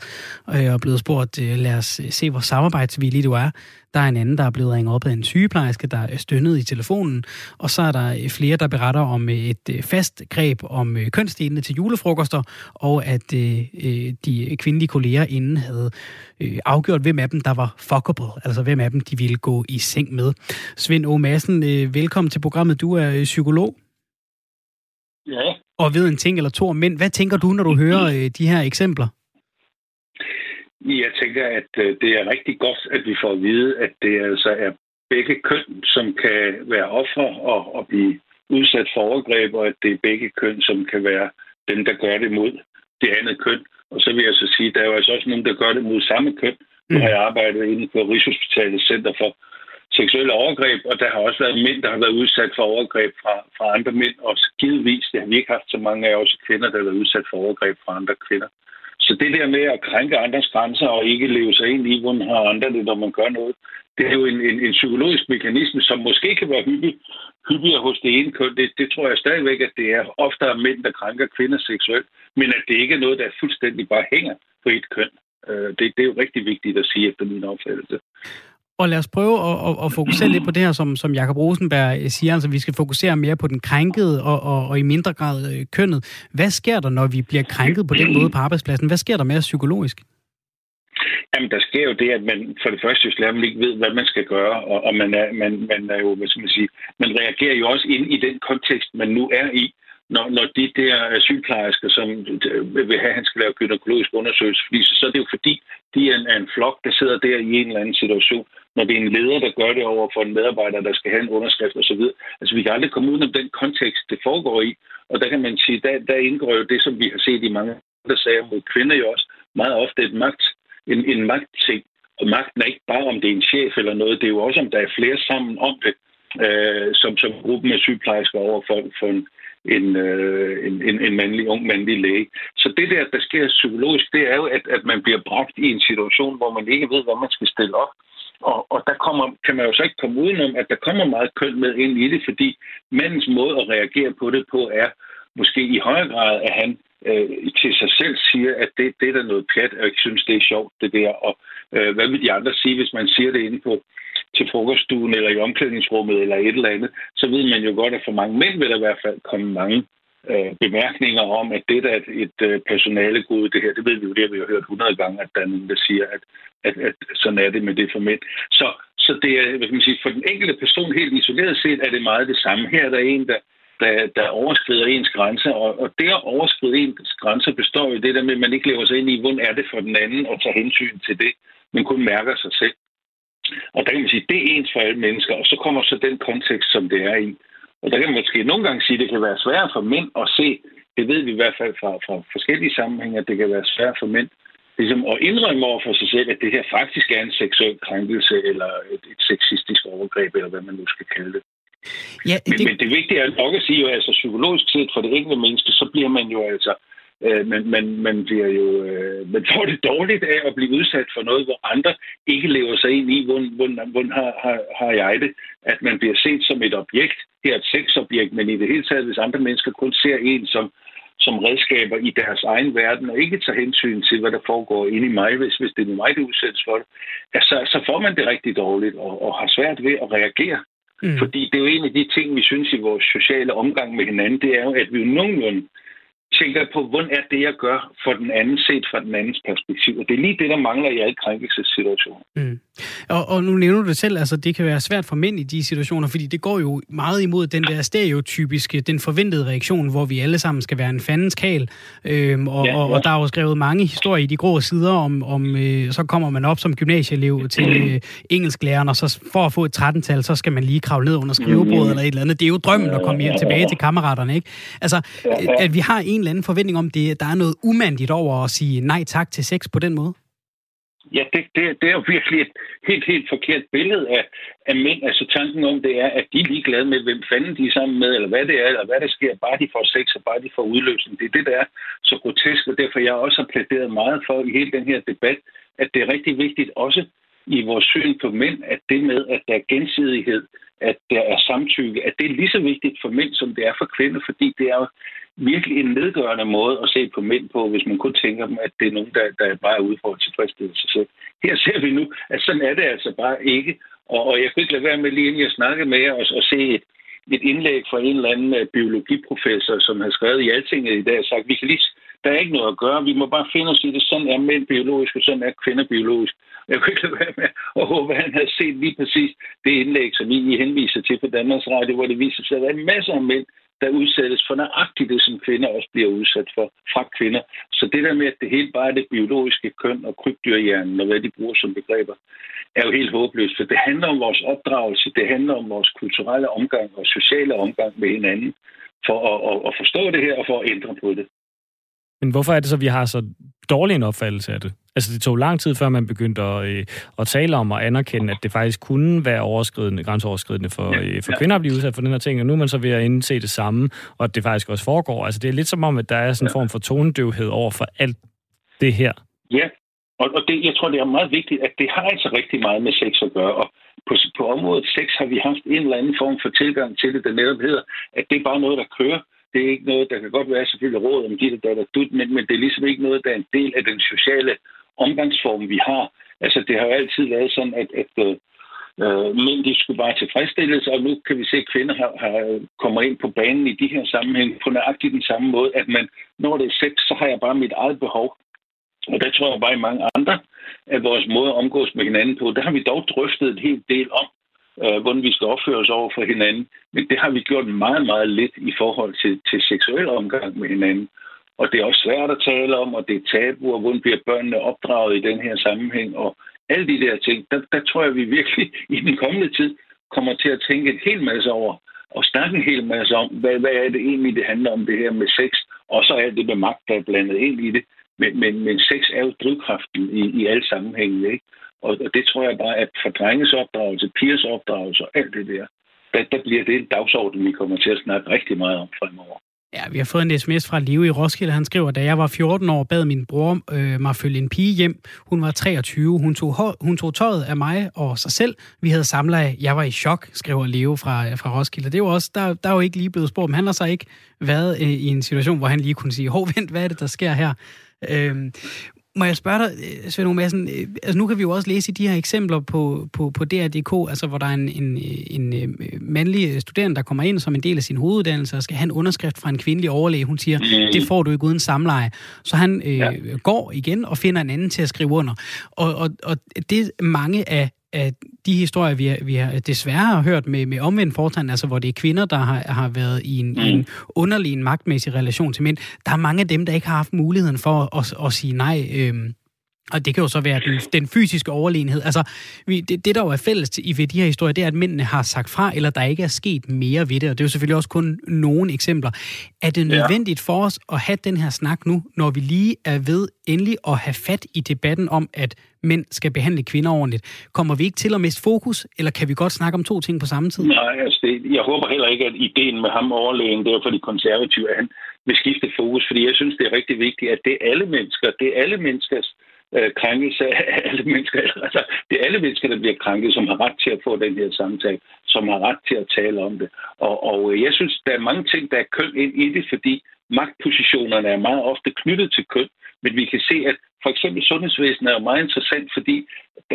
øh, og blevet spurgt, øh, lad os øh, se, hvor samarbejdsvillig du er. Der er en anden, der er blevet ringet op af en sygeplejerske, der er stønnet i telefonen, og så er der øh, flere, der beretter om øh, et fast greb om kønsdelene til julefrokoster, og at øh, de kvindelige kolleger inden havde øh, afgjort, hvem af dem, der var fuckable, altså hvem af dem, de ville gå i seng med. Svend O. Madsen, øh, velkommen til programmet. Du er psykolog. Og ved en ting eller to om mænd. Hvad tænker du, når du hører øh, de her eksempler? Jeg tænker, at øh, det er rigtig godt, at vi får at vide, at det altså er begge køn, som kan være ofre og, og blive udsat for overgreb, og at det er begge køn, som kan være dem, der gør det mod det andet køn. Og så vil jeg så sige, at der er jo altså også nogen, der gør det mod samme køn. Nu har jeg arbejdet inde på Rigshospitalets Center for seksuelle overgreb, og der har også været mænd, der har været udsat for overgreb fra, fra andre mænd, og givetvis, det har vi ikke haft så mange af, også kvinder, der har været udsat for overgreb fra andre kvinder. Så det der med at krænke andres grænser og ikke leve sig ind i, hvordan har andre det, når man gør noget, det er jo en, en, en psykologisk mekanisme, som måske kan være hyppig, hyppigere hos det ene køn. Det, det tror jeg stadigvæk, at det er oftere mænd, der krænker kvinder seksuelt, men at det ikke er noget, der fuldstændig bare hænger på et køn. Øh, det, det er jo rigtig vigtigt at sige efter min opfattelse. Og lad os prøve at, at, at fokusere lidt på det her, som, som Jakob Rosenberg øh, siger, altså vi skal fokusere mere på den krænkede og, og, og i mindre grad øh, kønnet. Hvad sker der, når vi bliver krænket på den måde på arbejdspladsen? Hvad sker der mere psykologisk? Jamen, der sker jo det, at man for det første jo slet ikke ved, hvad man skal gøre, og, og man, er, man, man er jo, hvad skal man sige, man reagerer jo også ind i den kontekst, man nu er i når, når de der sygeplejersker, som øh, vil have, at han skal lave gynækologisk undersøgelse, fordi så, så er det jo fordi, de er en, er en flok, der sidder der i en eller anden situation. Når det er en leder, der gør det over for en medarbejder, der skal have en underskrift osv. Altså, vi kan aldrig komme ud af den kontekst, det foregår i. Og der kan man sige, der, der indgår jo det, som vi har set i mange andre sager mod kvinder jo også, meget ofte et magt, en, en magtting. og magten er ikke bare, om det er en chef eller noget, det er jo også, om der er flere sammen om det, øh, som, som gruppen af sygeplejersker over for, for en, en, øh, en, en, en mandlig, ung mandlig læge. Så det der, der sker psykologisk, det er jo, at, at man bliver bragt i en situation, hvor man ikke ved, hvad man skal stille op. Og, og der kommer, kan man jo så ikke komme udenom, at der kommer meget køn med ind i det, fordi mandens måde at reagere på det på er måske i højere grad, at han øh, til sig selv siger, at det, det er der noget pjat, og ikke synes, det er sjovt, det der. Og øh, hvad vil de andre sige, hvis man siger det inde på til frokoststuen eller i omklædningsrummet eller et eller andet, så ved man jo godt, at for mange mænd vil der i hvert fald komme mange øh, bemærkninger om, at det er et, et øh, personalegode, det her, det ved vi jo, det har vi jo hørt 100 gange, at der er nogen, der siger, at, at, at sådan er det med det for mænd. Så, så det er, hvad kan man sige, for den enkelte person helt isoleret set, er det meget det samme. Her er der en, der, der, der overskrider ens grænser, og, og det at overskride ens grænser består i det der med, at man ikke lever sig ind i, hvordan er det for den anden, og tager hensyn til det, men kun mærker sig selv. Og der kan man sige, det er ens for alle mennesker, og så kommer så den kontekst, som det er i. Og der kan man måske nogle gange sige, at det kan være svært for mænd at se, det ved vi i hvert fald fra, fra forskellige sammenhænge, at det kan være svært for mænd ligesom at indrømme over for sig selv, at det her faktisk er en seksuel krænkelse eller et, et sexistisk overgreb, eller hvad man nu skal kalde det. Ja, det... Men, men det vigtige er nok at sige, jo, altså psykologisk set for det enkelte menneske, så bliver man jo altså øh, man, man, man bliver jo øh, man får det dårligt af at blive udsat for noget, hvor andre ikke lever sig ind i, hvordan, hvordan, hvordan har, har, har jeg det, at man bliver set som et objekt, her et sexobjekt, men i det hele taget, hvis andre mennesker kun ser en som, som redskaber i deres egen verden, og ikke tager hensyn til, hvad der foregår inde i mig, hvis, hvis det er mig, der udsættes for det, ja, så, så får man det rigtig dårligt, og, og har svært ved at reagere. Mm. Fordi det er jo en af de ting, vi synes i vores sociale omgang med hinanden, det er jo, at vi jo nogenlunde tænker på, hvordan er det, jeg gør for den anden, set fra den andens perspektiv. Og det er lige det, der mangler i alle krænkelsessituationer. Mm. Og, og nu nævner du det selv, altså det kan være svært for mænd i de situationer, fordi det går jo meget imod den der stereotypiske, den forventede reaktion, hvor vi alle sammen skal være en fandens kal. Øhm, og, ja, og, og der er jo skrevet mange historier i de grå sider om, om øh, så kommer man op som gymnasieelev til øh, engelsklæreren, og så for at få et 13-tal, så skal man lige kravle ned under skrivebordet mm. eller et eller andet. Det er jo drømmen at komme hjem tilbage til kammeraterne, ikke? Altså, at vi har en eller anden forventning om, det, der er noget umandigt over at sige nej tak til sex på den måde? Ja, det, det, det er jo virkelig et helt, helt forkert billede af, af mænd. Altså tanken om det er, at de er ligeglade med, hvem fanden de er sammen med, eller hvad det er, eller hvad der sker, bare de får sex, og bare de får udløsning. Det er det, der er så grotesk, og derfor jeg også har plæderet meget for i hele den her debat, at det er rigtig vigtigt også i vores syn på mænd, at det med, at der er gensidighed, at der er samtykke, at det er lige så vigtigt for mænd, som det er for kvinder, fordi det er jo virkelig en nedgørende måde at se på mænd på, hvis man kun tænker dem, at det er nogen, der, der bare er ude for at tilfredsstille sig selv. Her ser vi nu, at sådan er det altså bare ikke. Og, og jeg kunne ikke lade være med, lige inden jeg snakkede med jer, og, og se et, et indlæg fra en eller anden øh, biologiprofessor, som har skrevet i Altinget i dag, og sagt, vi kan lige, der er ikke noget at gøre, vi må bare finde os i det. Sådan er mænd biologisk, og sådan er kvinder biologisk. Jeg kunne ikke lade være med at håbe, at han havde set lige præcis det indlæg, som I henviser til på Danmarks Radio, hvor det viser sig, at der er masser af mænd, der udsættes for nøjagtigt det, som kvinder også bliver udsat for fra kvinder. Så det der med, at det hele bare er det biologiske køn og krybdyrhjernen og hvad de bruger som begreber, er jo helt håbløst. For det handler om vores opdragelse, det handler om vores kulturelle omgang og sociale omgang med hinanden for at, at, at forstå det her og for at ændre på det. Men hvorfor er det så, at vi har så dårlig en opfattelse af det? Altså, det tog lang tid, før man begyndte at, øh, at tale om og anerkende, at det faktisk kunne være overskridende, grænseoverskridende for, øh, for kvinder at blive udsat for den her ting, og nu er man så ved at indse det samme, og at det faktisk også foregår. Altså, det er lidt som om, at der er sådan en form for tonedøvhed over for alt det her. Ja, og, og det, jeg tror, det er meget vigtigt, at det har altså rigtig meget med sex at gøre, og på, på området sex har vi haft en eller anden form for tilgang til det, der netop hedder, at det er bare noget, der kører, det er ikke noget, der kan godt være selvfølgelig råd om dit og dat og dut, men, men det er ligesom ikke noget, der er en del af den sociale omgangsform, vi har. Altså, det har jo altid været sådan, at, at øh, øh mænd, de skulle bare tilfredsstilles, og nu kan vi se, at kvinder har, har, kommer ind på banen i de her sammenhæng på nøjagtigt den samme måde, at man, når det er sex, så har jeg bare mit eget behov. Og der tror jeg bare i mange andre at vores måde at omgås med hinanden på, der har vi dog drøftet en hel del om, øh, hvordan vi skal opføre os over for hinanden. Men det har vi gjort meget, meget lidt i forhold til, til seksuel omgang med hinanden. Og det er også svært at tale om, og det er tabu, og hvordan bliver børnene opdraget i den her sammenhæng, og alle de der ting. Der, der tror jeg, vi virkelig i den kommende tid kommer til at tænke en hel masse over, og snakke en hel masse om, hvad, hvad er det egentlig, det handler om det her med sex, og så er det med magt, der er blandet ind i det. Men, men, men sex er jo drivkraften i, i alle sammenhænge, ikke? Og, og det tror jeg bare, at for drenges opdragelse, pigers opdragelse og alt det der, der, der bliver det en dagsorden, vi kommer til at snakke rigtig meget om fremover. Ja, vi har fået en sms fra Leo i Roskilde. Han skriver, da jeg var 14 år, bad min bror øh, mig følge en pige hjem. Hun var 23. Hun tog, hun tog tøjet af mig og sig selv. Vi havde samlet. Jeg var i chok, skriver Leo fra, fra Roskilde. Det er jo også, der, der er jo ikke lige blevet spurgt, men han har så ikke været øh, i en situation, hvor han lige kunne sige, hov, vent, hvad er det, der sker her? Øh, må jeg spørge dig, øh, Svend Madsen, øh, altså nu kan vi jo også læse i de her eksempler på, på, på DR.dk, altså hvor der er en, en, en øh, mandlig studerende, der kommer ind som en del af sin hoveduddannelse og skal have en underskrift fra en kvindelig overlæge. Hun siger, mm. det får du ikke uden samleje. Så han øh, ja. går igen og finder en anden til at skrive under. Og, og, og det mange af af de historier, vi har, vi har desværre har hørt med, med omvendt fortegn, altså hvor det er kvinder, der har, har været i en, mm. en underlig, en magtmæssig relation til mænd, der er mange af dem, der ikke har haft muligheden for at, at, at sige nej. Øhm, og det kan jo så være den, den fysiske overlegenhed. Altså, vi, det, det, der jo er fælles i ved de her historier, det er, at mændene har sagt fra, eller der ikke er sket mere ved det. Og det er jo selvfølgelig også kun nogle eksempler. Er det nødvendigt ja. for os at have den her snak nu, når vi lige er ved endelig at have fat i debatten om, at mænd skal behandle kvinder ordentligt? Kommer vi ikke til at miste fokus, eller kan vi godt snakke om to ting på samme tid? Nej, altså det, jeg håber heller ikke, at ideen med ham overlægen, det er for de konservative, at han vil skifte fokus, fordi jeg synes, det er rigtig vigtigt, at det er alle mennesker, det er alle menneskers øh, krænkelse af alle mennesker. Altså, det er alle mennesker, der bliver krænket, som har ret til at få den her samtale, som har ret til at tale om det. Og, og øh, jeg synes, der er mange ting, der er køn ind i det, fordi magtpositionerne er meget ofte knyttet til køn, men vi kan se, at for eksempel sundhedsvæsenet er jo meget interessant, fordi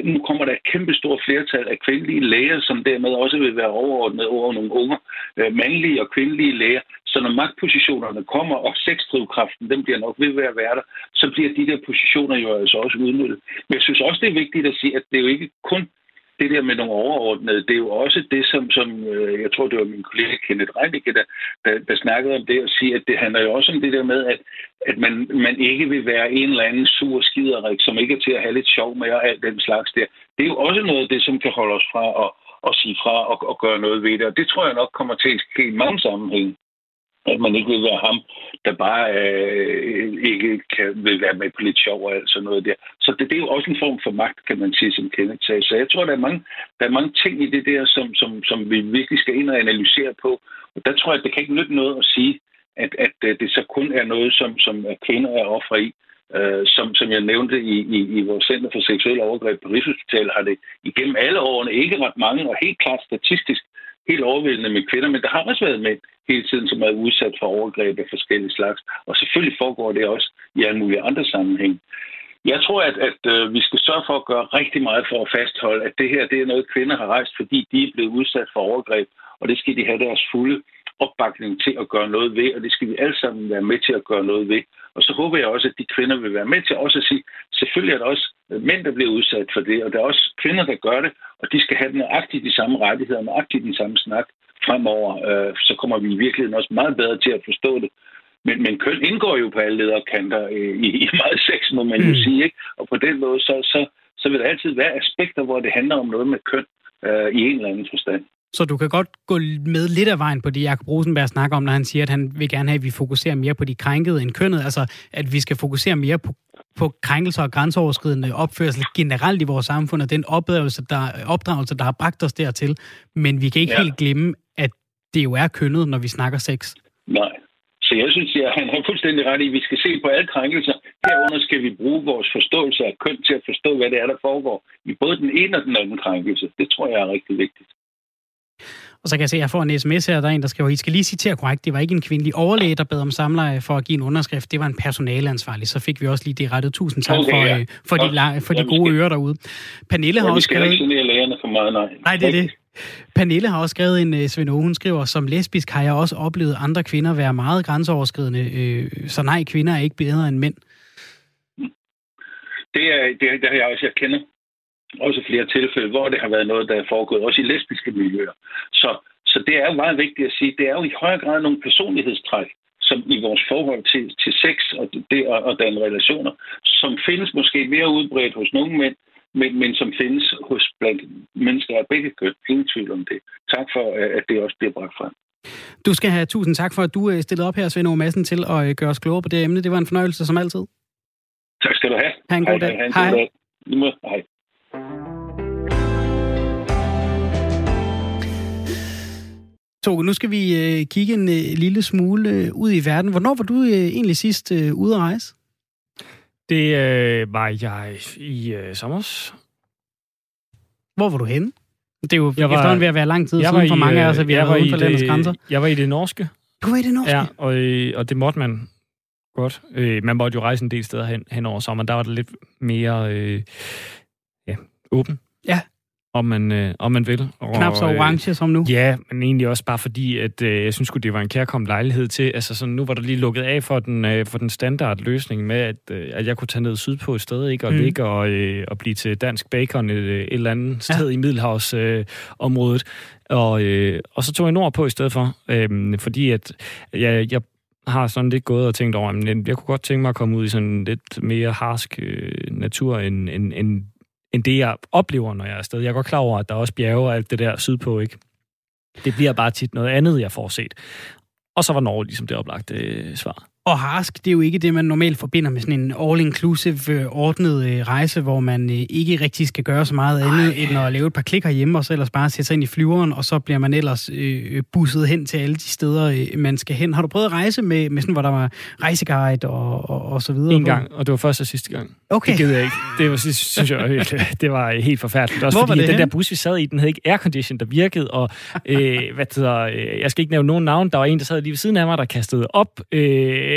nu kommer der et kæmpe stort flertal af kvindelige læger, som dermed også vil være overordnet over nogle unge øh, mandlige og kvindelige læger. Så når magtpositionerne kommer, og sexdrivkraften, den bliver nok ved at være der, så bliver de der positioner jo altså også udnyttet. Men jeg synes også, det er vigtigt at sige, at det er jo ikke kun det der med nogle overordnede, det er jo også det, som, som øh, jeg tror, det var min kollega Kenneth Reinicke, der, der, der snakkede om det, og sige, at det handler jo også om det der med, at, at man, man ikke vil være en eller anden sur skiderik, som ikke er til at have lidt sjov med og alt den slags der. Det er jo også noget af det, som kan holde os fra at, at sige fra og, og gøre noget ved det, og det tror jeg nok kommer til at ske i mange sammenhænge at man ikke vil være ham, der bare øh, ikke kan, vil være med på lidt sjov og alt sådan noget der. Så det, det er jo også en form for magt, kan man sige, som Kenneth sagde. Så jeg tror, der er mange, der er mange ting i det der, som, som, som vi virkelig skal ind og analysere på. Og der tror jeg, at det kan ikke nytte noget at sige, at, at øh, det så kun er noget, som, som kvinder er ofre i. Øh, som, som jeg nævnte i, i, i vores Center for Seksuelle Overgreb på Rigshospitalet, har det igennem alle årene ikke ret mange, og helt klart statistisk helt overvældende med kvinder, men der har også været mænd hele tiden, som er udsat for overgreb af forskellige slags. Og selvfølgelig foregår det også i alle mulige andre sammenhæng. Jeg tror, at, at øh, vi skal sørge for at gøre rigtig meget for at fastholde, at det her det er noget, kvinder har rejst, fordi de er blevet udsat for overgreb, og det skal de have deres fulde opbakning til at gøre noget ved, og det skal vi alle sammen være med til at gøre noget ved. Og så håber jeg også, at de kvinder vil være med til også at sige, selvfølgelig er der også mænd, der bliver udsat for det, og der er også kvinder, der gør det, og de skal have nøjagtigt de samme rettigheder, nøjagtigt den samme snak fremover. Øh, så kommer vi i virkeligheden også meget bedre til at forstå det. Men, men køn indgår jo på alle lederkanter øh, i, i meget sex, må man jo mm. sige. Ikke? Og på den måde, så, så, så vil der altid være aspekter, hvor det handler om noget med køn øh, i en eller anden forstand. Så du kan godt gå med lidt af vejen på det, Jacob Rosenberg snakker om, når han siger, at han vil gerne have, at vi fokuserer mere på de krænkede end kønnet. Altså, at vi skal fokusere mere på, på krænkelser og grænseoverskridende opførsel generelt i vores samfund, og den opdragelse, der, opdragelse, der har bragt os dertil. Men vi kan ikke ja. helt glemme, det jo er kønnet, når vi snakker sex. Nej. Så jeg synes, at han har fuldstændig ret i, at vi skal se på alle krænkelser. Herunder skal vi bruge vores forståelse af køn til at forstå, hvad det er, der foregår i både den ene og den anden krænkelse. Det tror jeg er rigtig vigtigt. Og så kan jeg se, at jeg får en sms her, der er en, der skriver, I skal lige citere korrekt, det var ikke en kvindelig overlæge, der bad om samleje for at give en underskrift, det var en personaleansvarlig. Så fik vi også lige det rettet. Tusind tak okay, for, ja. Øh, for, de, for de gode ører derude. Pernille har også skrevet... meget, nej. Nej, det er det. Pernille har også skrevet en, uh, Svend hun skriver, som lesbisk har jeg også oplevet andre kvinder være meget grænseoverskridende, øh, så nej, kvinder er ikke bedre end mænd. Det er, det, er, det har jeg også, jeg kender også flere tilfælde, hvor det har været noget, der er foregået, også i lesbiske miljøer. Så, så det er jo meget vigtigt at sige, det er jo i højere grad nogle personlighedstræk, som i vores forhold til, til sex og, det, og, og den relationer, som findes måske mere udbredt hos nogle mænd, men, men som findes hos blandt mennesker af begge køn. Ingen tvivl om det. Tak for, øh, at det også bliver bragt frem. Du skal have tusind tak for, at du øh, stillede op her, Svend Aage Madsen, til at øh, gøre os klogere på det emne. Det var en fornøjelse, som altid. Tak skal du have. Ha' en god hej, dag. Hej. hej. Dag. Måde, hej. Så nu skal vi kigge en lille smule ud i verden. Hvornår var du egentlig sidst ude at rejse? Det øh, var jeg i øh, sommers. Hvor var du henne? Det er jo Jeg var- efterhånden ved at være lang tid Jeg siden for i, mange af os, øh, at vi har været uden for landets det- grænser. Jeg var i det norske. Du var i det norske? Ja, og, øh, og det måtte man godt. Øh, man måtte jo rejse en del steder hen, hen over sommeren. Der var det lidt mere øh, ja, åben. Ja. Om man, øh, om man vil. Og, Knap så øh, orange som nu. Ja, men egentlig også bare fordi, at øh, jeg synes det var en kærkommen lejlighed til. Altså sådan, nu var der lige lukket af for den, øh, for den standard løsning med, at, øh, at jeg kunne tage ned sydpå et sted, ikke? Og Mm. mm. ligge og, øh, og blive til dansk bacon et, øh, et eller andet sted ja. i Middelhavsområdet. Øh, området. og, øh, og så tog jeg nordpå i stedet for, øh, fordi at jeg, jeg har sådan lidt gået og tænkt over, at jeg kunne godt tænke mig at komme ud i sådan lidt mere harsk øh, natur, end, end, end, end det, jeg oplever, når jeg er afsted. Jeg er godt klar over, at der er også bjerge og alt det der sydpå, ikke? Det bliver bare tit noget andet, jeg får set. Og så var Norge ligesom det oplagte øh, svar. Og harsk, det er jo ikke det, man normalt forbinder med sådan en all-inclusive øh, ordnet øh, rejse, hvor man øh, ikke rigtig skal gøre så meget andet, end at lave et par klikker hjemme, og så ellers bare sætte sig ind i flyveren, og så bliver man ellers øh, busset hen til alle de steder, øh, man skal hen. Har du prøvet at rejse med, med sådan, hvor der var rejseguide og, og, og så videre? En gang, og det var første og sidste gang. Okay. Det gider jeg ikke. Det var, synes jeg, helt- det var helt forfærdeligt. Også Hvor var fordi det den der bus, vi sad i, den havde ikke aircondition, der virkede, og øh, hvad hedder, øh, jeg skal ikke nævne nogen navn, der var en, der sad lige ved siden af mig, der kastede op. Øh,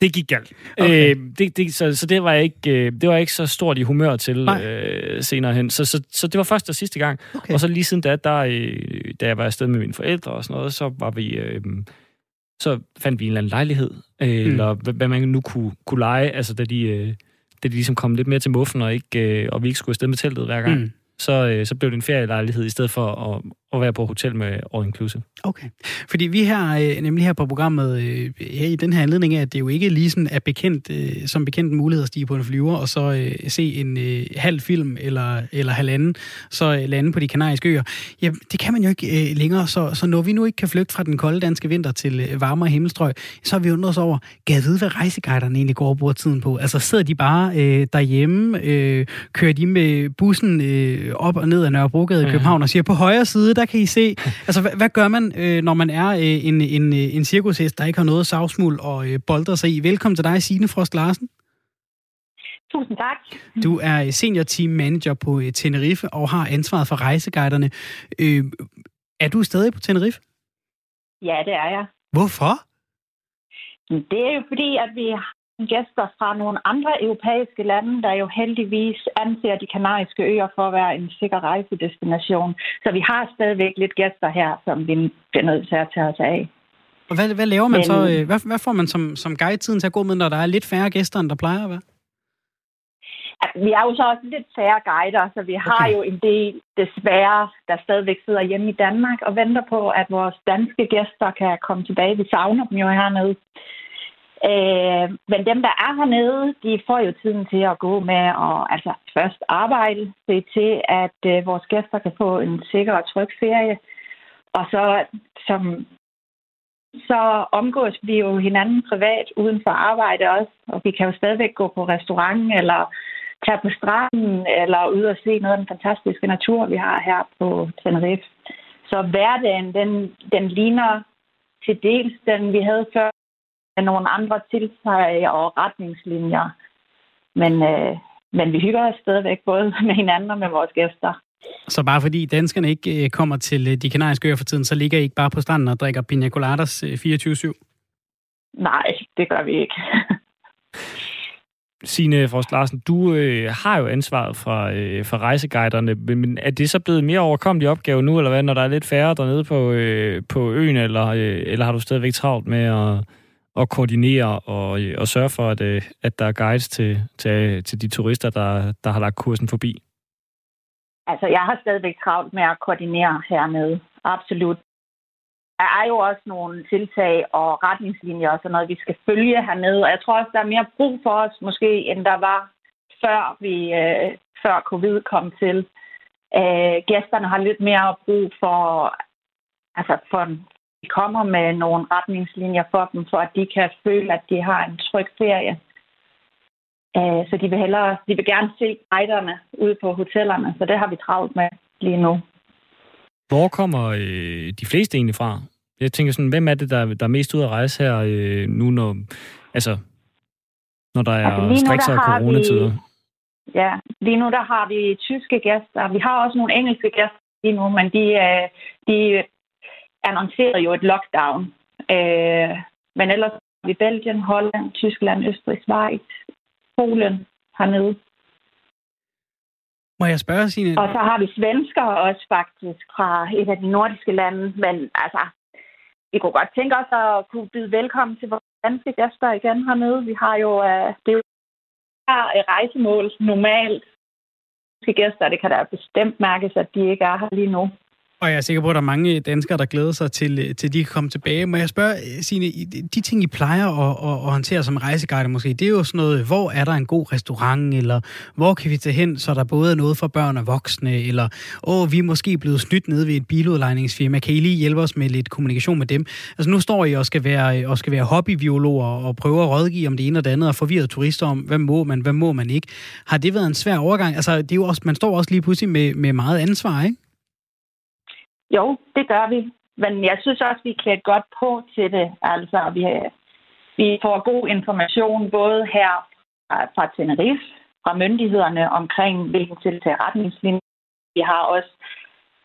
det gik galt. Okay. Øh, det, det, så, så det var jeg ikke, øh, det var jeg ikke så stort i humør til Nej. øh, senere hen. Så, så, så det var første og sidste gang. Okay. Og så lige siden da, der, øh, da jeg var afsted med mine forældre og sådan noget, så var vi... Øh, så fandt vi en eller anden lejlighed, øh, mm. eller hvad, hvad man nu kunne, kunne lege, altså da de, øh, da de ligesom kom lidt mere til muffen, og, ikke, øh, og vi ikke skulle afsted med teltet hver gang. Mm. så, øh, så blev det en ferielejlighed, i stedet for at, at være på hotel med all inclusive. Okay. Fordi vi har øh, nemlig her på programmet, øh, her i den her anledning af, at det jo ikke lige sådan er bekendt, øh, som bekendt en mulighed at stige på en flyver, og så øh, se en øh, halv film eller, eller halvanden, så øh, lande på de kanariske øer. Ja, det kan man jo ikke øh, længere, så, så når vi nu ikke kan flygte fra den kolde danske vinter til øh, varmere himmelstrøg, så har vi undret os over, jeg vide, hvad rejseguiderne egentlig går og bruger tiden på? Altså sidder de bare øh, derhjemme, øh, kører de med bussen øh, op og ned ad Nørrebrogade i Mhm. København og siger, på højre side, der kan I se. Altså, hvad, hvad gør man, øh, når man er øh, en, en, øh, en cirkushest, der ikke har noget savsmuld og øh, bolder sig i? Velkommen til dig, Signe Frost Larsen. Tusind tak. Du er øh, senior team manager på øh, Tenerife og har ansvaret for rejseguiderne. Øh, er du stadig på Tenerife? Ja, det er jeg. Hvorfor? Det er jo fordi, at vi gæster fra nogle andre europæiske lande, der jo heldigvis anser de kanariske øer for at være en sikker rejsedestination. Så vi har stadigvæk lidt gæster her, som vi bliver nødt til at tage os af. Og hvad, hvad laver man Men- så? Øh, hvad, hvad får man som, som guide tiden til at gå med, når der er lidt færre gæster, end der plejer at være? Vi er jo så også lidt færre guider, så vi har Okay. jo en del, desværre, der stadigvæk sidder hjemme i Danmark og venter på, at vores danske gæster kan komme tilbage. Vi savner dem jo hernede. Øh, men dem, der er hernede, de får jo tiden til at gå med og altså først arbejde, se til, at øh, vores gæster kan få en sikker og tryg ferie. Og så, som, så omgås vi jo hinanden privat uden for arbejde også, og vi kan jo stadigvæk gå på restaurant eller tage på stranden eller ud og se noget af den fantastiske natur, vi har her på Tenerife. Så hverdagen, den, den ligner til dels den, vi havde før, med nogle andre tiltag og retningslinjer. Men, øh, men vi hygger os stadigvæk både med hinanden og med vores gæster. Så bare fordi danskerne ikke øh, kommer til øh, de kanariske øer for tiden, så ligger I ikke bare på stranden og drikker pina coladas øh, 24-7? Nej, det gør vi ikke. Signe Frost Larsen, du øh, har jo ansvaret for, øh, for rejseguiderne, men men er det så blevet mere overkommelig opgave nu, eller hvad, når der er lidt færre dernede på, øh, på øen, eller, øh, eller har du stadigvæk travlt med at, at koordinere og, og sørge for, at, øh, at der er guides til, til, til de turister, der, der har lagt kursen forbi? Altså, jeg har stadigvæk travlt med at koordinere hernede. Absolut. Der er jo også nogle tiltag og retningslinjer og sådan noget, vi skal følge hernede. Og jeg tror også, der er mere brug for os måske, end der var før, vi, øh, før covid kom til. Øh, gæsterne har lidt mere brug for, altså for, vi kommer med nogle retningslinjer for dem, for at de kan føle, at de har en tryg ferie. Øh, så de vil, hellere, de vil gerne se guiderne ude på hotellerne, så det har vi travlt med lige nu. Hvor kommer øh, de fleste egentlig fra? Jeg tænker sådan, hvem er det, der, der er mest ud at rejse her øh, nu, når, altså, når der er altså, strikser coronatider? Vi, ja, lige nu der har vi tyske gæster. Vi har også nogle engelske gæster lige nu, men de, øh, de annoncerede jo et lockdown. Øh, men ellers vi Belgien, Holland, Tyskland, Østrig, Schweiz, Polen hernede. Må jeg spørge, Signe? Og så har vi svensker også faktisk fra et af de nordiske lande. Men altså, vi kunne godt tænke os at kunne byde velkommen til vores danske gæster igen hernede. Vi har jo, uh, det er jo rejsemål normalt. Gæster, det kan da bestemt mærkes, at de ikke er her lige nu. Og jeg er sikker på, at der er mange danskere, der glæder sig til, øh, til de kan komme tilbage. Må jeg spørge, øh, Signe, de ting, I plejer at, at, at håndtere som rejseguide måske, det er jo sådan noget, hvor er der en god restaurant, eller hvor kan vi tage hen, så der både er noget for børn og voksne, eller åh, vi er måske blevet snydt nede ved et biludlejningsfirma, kan I lige hjælpe os med lidt kommunikation med dem? Altså nu står I og skal være, øh, og skal være hobbybiologer og prøve at rådgive om det ene og det andet, og forvirre turister om, hvad må man, hvad må man ikke. Har det været en svær overgang? Altså, det er jo også, man står også lige pludselig med, med meget ansvar, ikke? Jo, det gør vi. Men jeg synes også, vi er klædt godt på til det. Altså, vi, vi får god information både her fra Tenerife, fra myndighederne omkring, hvilken tiltag retningslinjer. Vi har også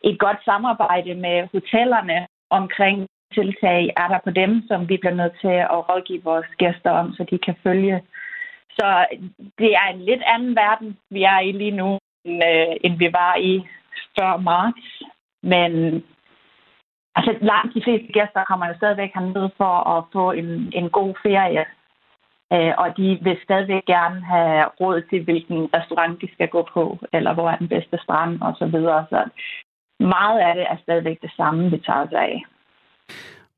et godt samarbejde med hotellerne omkring tiltag, er der på dem, som vi bliver nødt til at rådgive vores gæster om, så de kan følge. Så det er en lidt anden verden, vi er i lige nu, end, øh, end vi var i før marts. Men altså, langt de fleste gæster kommer jo stadigvæk hernede for at få en, en god ferie. Øh, og de vil stadigvæk gerne have råd til, hvilken restaurant de skal gå på, eller hvor er den bedste strand og så videre. Så meget af det er stadigvæk det samme, vi tager os af.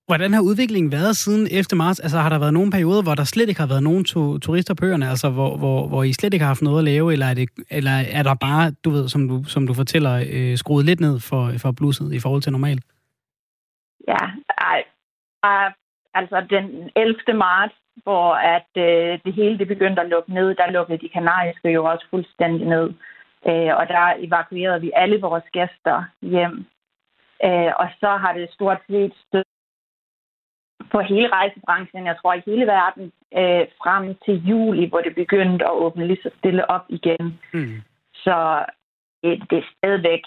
Hvordan har udviklingen været siden efter marts? Altså har der været nogle perioder, hvor der slet ikke har været nogen to, turister på øerne, altså hvor, hvor, hvor I slet ikke har haft noget at lave, eller er, det, eller er der bare, du ved, som du, som du fortæller, øh, skruet lidt ned for, for blusset i forhold til normalt? Ja, ej, ej, altså den 11. marts, hvor at øh, det hele det begyndte at lukke ned, der lukkede de kanariske jo også fuldstændig ned. Øh, og der evakuerede vi alle vores gæster hjem. Øh, og så har det stort set stået på hele rejsebranchen, jeg tror i hele verden, øh, frem til juli, hvor det begyndte at åbne lige så stille op igen. Mm. Så øh, det er stadigvæk,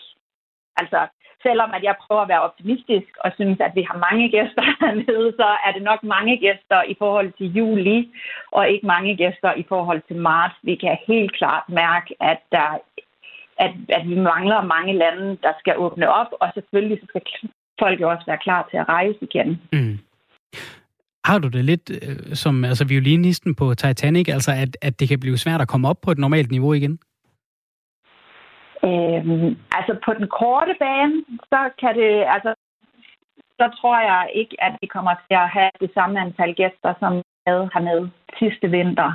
altså selvom at jeg prøver at være optimistisk og synes, at vi har mange gæster hernede, så er det nok mange gæster i forhold til juli, og ikke mange gæster i forhold til marts. Vi kan helt klart mærke, at der at, at vi mangler mange lande, der skal åbne op, og selvfølgelig så skal folk jo også være klar til at rejse igen. Mm. Har du det lidt øh, som altså violinisten på Titanic, altså at, at det kan blive svært at komme op på et normalt niveau igen? Øhm, altså på den korte bane, så kan det, altså så tror jeg ikke, at vi kommer til at have det samme antal gæster, som vi havde hernede sidste vinter.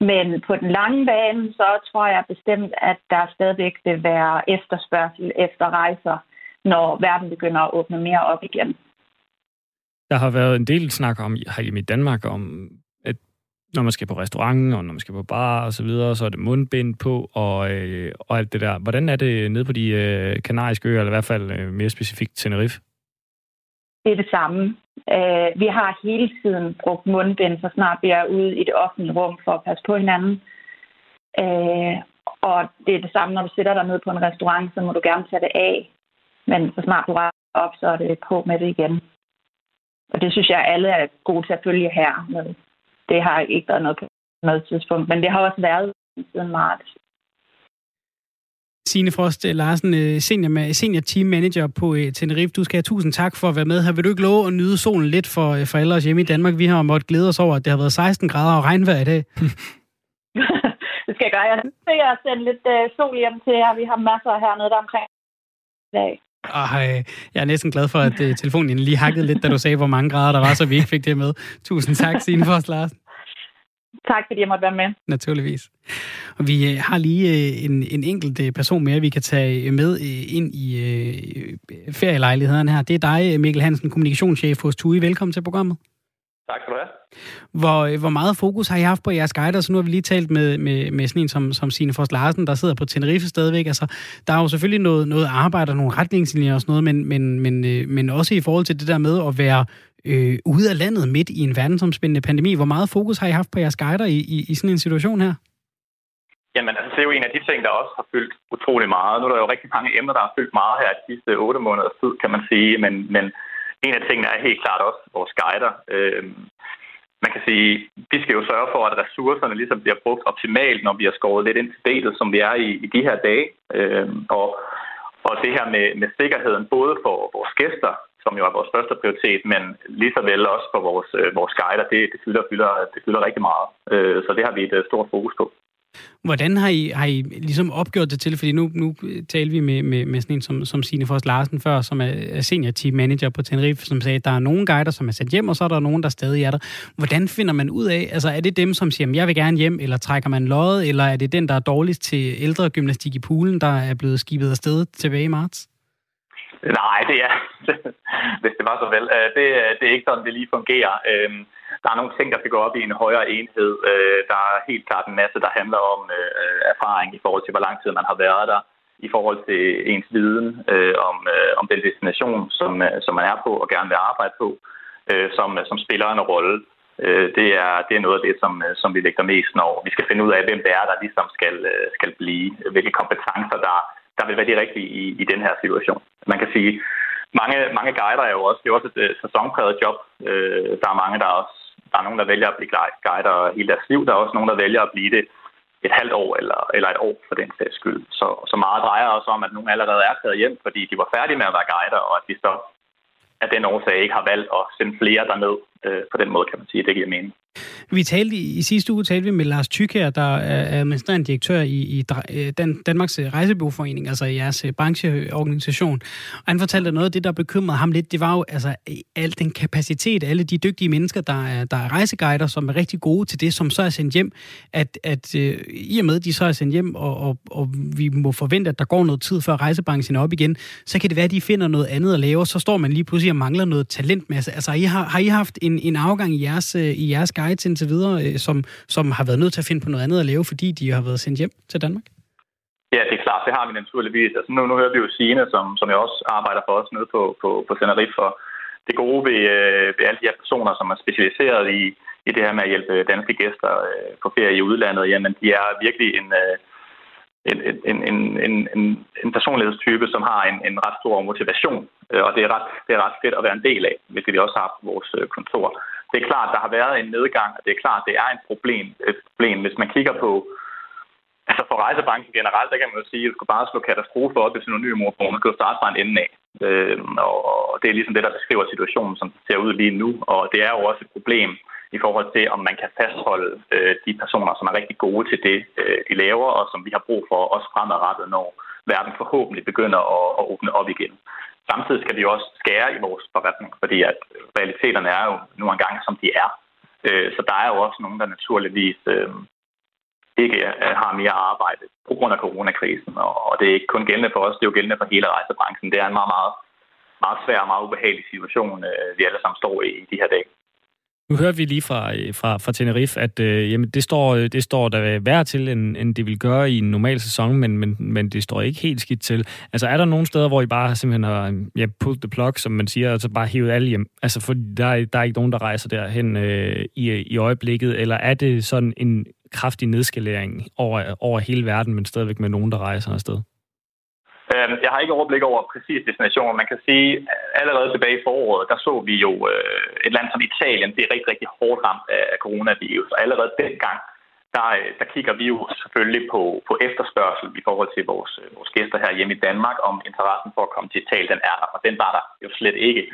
Men på den lange bane, så tror jeg bestemt, at der stadigvæk vil være efterspørgsel efter rejser, når verden begynder at åbne mere op igen. Der har været en del snak om herhjemme i Danmark, om at når man skal på restaurant, og når man skal på bar og så videre, så er det mundbind på, og, øh, og alt det der. Hvordan er det nede på de øh, kanariske øer, eller i hvert fald øh, mere specifikt Tenerife? Det er det samme. Øh, vi har hele tiden brugt mundbind, så snart vi er ude i det offentlige rum for at passe på hinanden. Øh, og det er det samme, når du sætter dig ned på en restaurant, så må du gerne tage det af. Men så snart du rejser op, så er det på med det igen. Og det synes jeg, alle er gode til at følge her. Men det har ikke været noget på noget tidspunkt, men det har også været siden marts. Signe Frost øh, Larsen, øh, senior, senior team manager på øh, Tenerife. Du skal have tusind tak for at være med her. Vil du ikke love at nyde solen lidt for, for alle os hjemme i Danmark? Vi har måttet glæde os over, at det har været 16 grader og regnvejr i dag. det skal jeg gøre. Jeg jeg sende lidt sol hjem til jer. Vi har masser hernede der omkring i dag. Ej, jeg er næsten glad for, at uh, telefonen lige hakkede lidt, da du sagde, hvor mange grader der var, så vi ikke fik det med. Tusind tak, Signe Fors Larsen. Tak, fordi jeg måtte være med. Naturligvis. Og vi uh, har lige en, en enkelt person mere, vi kan tage med ind i ferielejligheden her. Det er dig, Mikkel Hansen, kommunikationschef hos TUI. Velkommen til programmet. Tak skal du have. Hvor, hvor meget fokus har I haft på jeres guider? Så nu har vi lige talt med, med, med sådan en som, som Signe Fors Larsen, der sidder på Tenerife stadigvæk. Altså, der er jo selvfølgelig noget, noget arbejde og nogle retningslinjer og sådan noget, men, men, men, øh, men også i forhold til det der med at være øh, ude af landet midt i en verdensomspændende pandemi. Hvor meget fokus har I haft på jeres guider i, i, i sådan en situation her? Jamen, altså, det er jo en af de ting, der også har fyldt utrolig meget. Nu er der jo rigtig mange emner, der har fyldt meget her de sidste otte måneders tid, kan man sige. Men, men en af tingene er helt klart også vores guider. Øh, man kan sige, vi skal jo sørge for, at ressourcerne ligesom bliver brugt optimalt, når vi har skåret lidt ind til betet, som vi er i, i de her dage. Øh, og, og det her med, med sikkerheden, både for vores gæster, som jo er vores første prioritet, men lige så vel også for vores, øh, vores guider, det, det, fylder, fylder, det fylder rigtig meget. Øh, så det har vi et øh, stort fokus på. Hvordan har I, har I ligesom opgjort det til? Fordi nu, nu talte vi med, med, med sådan en som, som Signe Fors Larsen før, som er senior team manager på Tenerife, som sagde, at der er nogle guider, som er sendt hjem, og så er der nogen, der stadig er der. Hvordan finder man ud af, altså er det dem, som siger, jeg vil gerne hjem, eller trækker man løjet, eller er det den, der er dårligst til ældre gymnastik i poolen, der er blevet skibet afsted tilbage i marts? Nej, det er, hvis det var så vel. Øh, det, det er ikke sådan, det lige fungerer. Øhm, der er nogle ting, der skal gå op i en højere enhed. Øh, der er helt klart en masse, der handler om øh, erfaring i forhold til, hvor lang tid man har været der, i forhold til ens viden øh, om, øh, om den destination, som, øh, som man er på og gerne vil arbejde på, som, som spiller en rolle. Det er, det er noget af det, som, som vi lægger mest når vi skal finde ud af, hvem det er, der ligesom skal, skal blive, hvilke kompetencer, der, der vil være de rigtige i, i den her situation. Man kan sige, mange, mange guider er jo også, det er også et øh, sæsonpræget job. Øh, der er mange, der også, der er nogen, der vælger at blive guider hele deres liv. Der er også nogen, der vælger at blive det et halvt år eller, eller et år for den sags skyld. Så, så meget drejer også om, at nogen allerede er taget hjem, fordi de var færdige med at være guider, og at de så af den årsag ikke har valgt at sende flere derned. Øh, på den måde kan man sige, at det giver mening. Vi talte i, i sidste uge talte vi med Lars Tyk her, der er administrerende direktør i, i øh, Dan, Danmarks Rejsebureauforening, altså i jeres øh, brancheorganisation. Og han fortalte noget af det, der bekymrede ham lidt, det var jo altså al den kapacitet, alle de dygtige mennesker, der er, der er rejseguider, som er rigtig gode til det, som så er sendt hjem, at, at øh, i og med, at de så er sendt hjem, og, og, og vi må forvente, at der går noget tid før rejsebranchen er op igen, så kan det være, at de finder noget andet at lave, så står man lige pludselig og mangler noget talentmasse. Altså, I har, har I haft en, en afgang i jeres, øh, i jeres guide indtil videre, øh, som, som har været nødt til at finde på noget andet at lave, fordi de har været sendt hjem til Danmark? Ja, det er klart. Det har vi naturligvis. Altså, nu, nu hører vi jo Signe, som, som jeg også arbejder for os nede på, på, på Tenerife. For det gode ved, øh, ved alle de her personer, som er specialiseret i, i det her med at hjælpe danske gæster øh, på ferie i udlandet, jamen de er virkelig en, øh, en, en, en, en, en, en personlighedstype, som har en, en ret stor motivation. Øh, og det er, ret, det er ret fedt at være en del af, hvilket vi også har på vores øh, kontor. Det er klart, der har været en nedgang, og det er klart, det er et problem. Et problem. Hvis man kigger på, altså for rejsebranchen generelt, der kan man jo sige, at du skal bare slå katastrofe op i synonymer, hvor man skal starte fra en ende af. Øh, og det er ligesom det, der beskriver situationen, som ser ud lige nu. Og det er jo også et problem i forhold til, om man kan fastholde øh, de personer, som er rigtig gode til det, øh, de laver, og som vi har brug for også fremadrettet, når verden forhåbentlig begynder at, at åbne op igen. Samtidig skal vi også skære i vores forretning, fordi at realiteterne er jo nu engang, som de er. Øh, så der er jo også nogen, der naturligvis øh, ikke har mere arbejde på grund af coronakrisen. Og det er ikke kun gældende for os, det er jo gældende for hele rejsebranchen. Det er en meget, meget, meget svær og meget ubehagelig situation, øh, vi alle sammen står i de her dage. Nu hører vi lige fra, øh, fra, fra Tenerife, at øh, jamen, det, står, øh, det står der værre til, end, end det vil gøre i en normal sæson, men, men, men det står ikke helt skidt til. Altså er der nogle steder, hvor I bare simpelthen har øh, ja, pulled the plug, som man siger, og så bare hævet alle hjem? Altså for der er, der er ikke nogen, der rejser derhen øh, i, i øjeblikket, eller er det sådan en kraftig nedskalering over, over hele verden, men stadigvæk med nogen, der rejser afsted? Øhm, jeg har ikke overblik over præcis destinationer. Man kan sige, øh, allerede tilbage i foråret, der så vi jo øh, et land som Italien, det er rigtig, rigtig hårdt ramt af coronavirus. Og allerede dengang, der, øh, der kigger vi jo selvfølgelig på, på efterspørgsel i forhold til vores, vores gæster her hjemme i Danmark, om interessen for at komme til Italien, den er der, og den var der jo slet ikke.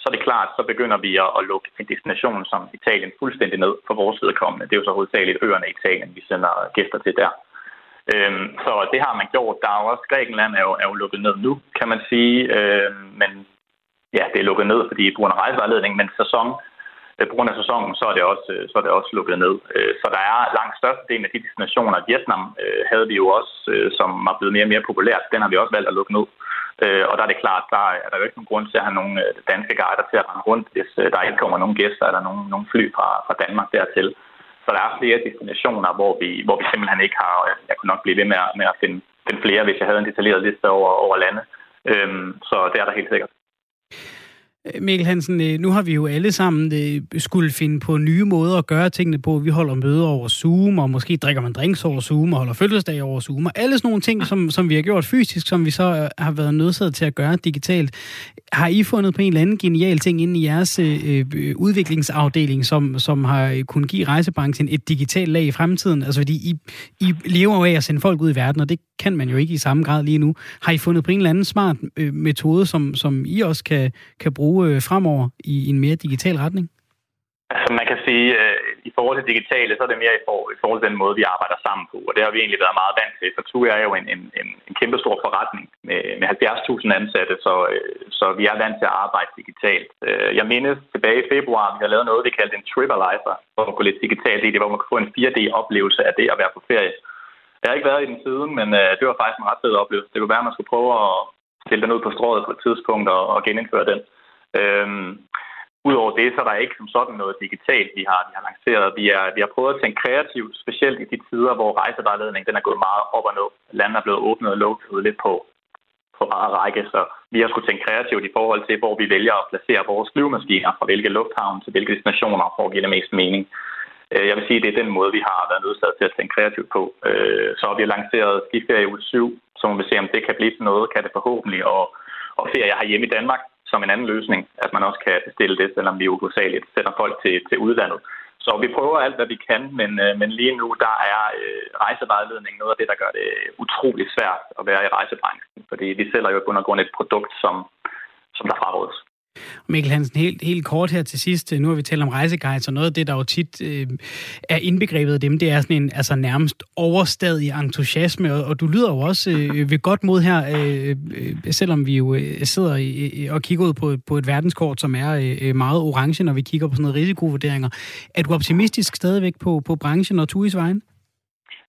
Så er det klart, så begynder vi at, at lukke en destination som Italien fuldstændig ned for vores vedkommende. Det er jo så hovedsageligt øerne i Italien, vi sender gæster til der. Øhm, så det har man gjort. Der er jo også, Grækenland er jo, er jo lukket ned nu, kan man sige. Øhm, men ja, det er lukket ned, fordi på grund af rejsevejledning, men sæson, øh, på grund af sæsonen, så er det også, øh, så er det også lukket ned. Øh, så der er langt størstedelen af de destinationer. Vietnam øh, havde vi jo også, øh, som var blevet mere og mere populært. Den har vi også valgt at lukke ned. Øh, og der er det klart, der er der jo ikke nogen grund til at have nogle øh, danske guider til at rende rundt, hvis øh, der ikke kommer nogen gæster eller nogen, nogen fly fra, fra Danmark dertil. Så der er flere destinationer, hvor vi, hvor vi simpelthen ikke har, og jeg kunne nok blive ved med at, med at finde, finde flere, hvis jeg havde en detaljeret liste over, over lande. Øhm, så det er der helt sikkert. Øh, Mikkel Hansen, øh, nu har vi jo alle sammen øh, skulle finde på nye måder at gøre tingene på. Vi holder møder over Zoom, og måske drikker man drinks over Zoom, og holder fødselsdag over Zoom, og alle sådan nogle ting, som, som vi har gjort fysisk, som vi så har været nødsaget til at gøre digitalt. Har I fundet på en eller anden genial ting inden i jeres øh, udviklingsafdeling, som, som har kunnet give rejsebranchen et digitalt lag i fremtiden? Altså fordi I, I lever af at sende folk ud i verden, og det kan man jo ikke i samme grad lige nu. Har I fundet på en eller anden smart øh, metode, som, som I også kan, kan bruge øh, fremover i en mere digital retning? Altså man kan sige, øh, i forhold til digitale, så er det mere i, for, i forhold til den måde, vi arbejder sammen på. Og det har vi egentlig været meget vant til, for TUI er jo en, en, en, en kæmpe stor forretning med, med 70.000 ansatte, så, øh, så vi er vant til at arbejde digitalt. Øh, jeg mindes tilbage i februar, vi har lavet noget, vi kaldte en TripAlizer, hvor man kunne lidt digitalt i det, hvor man kunne få en 4D-oplevelse af det at være på ferie. Jeg har ikke været i den siden, men øh, det var faktisk en ret fed oplevelse. Det kunne være, at man skulle prøve at stille den ud på strået på et tidspunkt og, og genindføre den. Øhm, Udover det, så er der ikke som sådan noget digitalt, vi har, vi har lanceret. Vi, er, vi har prøvet at tænke kreativt, specielt i de tider, hvor rejsevejledningen den er gået meget op og ned. Landet er blevet åbnet og lukket lidt på, på meget række, så vi har skulle tænke kreativt i forhold til, hvor vi vælger at placere vores flyvemaskiner fra hvilke lufthavn til hvilke destinationer, for at give det mest mening. Øh, jeg vil sige, at det er den måde, vi har været nødsaget til at tænke kreativt på. Øh, så har vi lanceret skiferie uge 7, så må vi se, om det kan blive til noget, kan det forhåbentlig, og, og ferie har hjemme i Danmark som en anden løsning, at man også kan bestille det, selvom vi uhovedsageligt sender folk til, til udlandet. Så vi prøver alt, hvad vi kan, men, øh, men lige nu der er øh, rejsevejledning noget af det, der gør det utrolig svært at være i rejsebranchen, fordi vi sælger jo på grund et produkt, som, som der frarådes. Mikkel Hansen, helt, helt kort her til sidst. Nu har vi talt om rejseguides, og noget af det, der jo tit øh, er indbegrebet af dem, det er sådan en altså nærmest overstadig entusiasme, og, og du lyder jo også øh, ved godt mod her, øh, øh, selvom vi jo øh, sidder i, og kigger ud på, på et verdenskort, som er øh, meget orange, når vi kigger på sådan noget risikovurderinger. Er du optimistisk stadigvæk på, på branchen og Tuis vejen?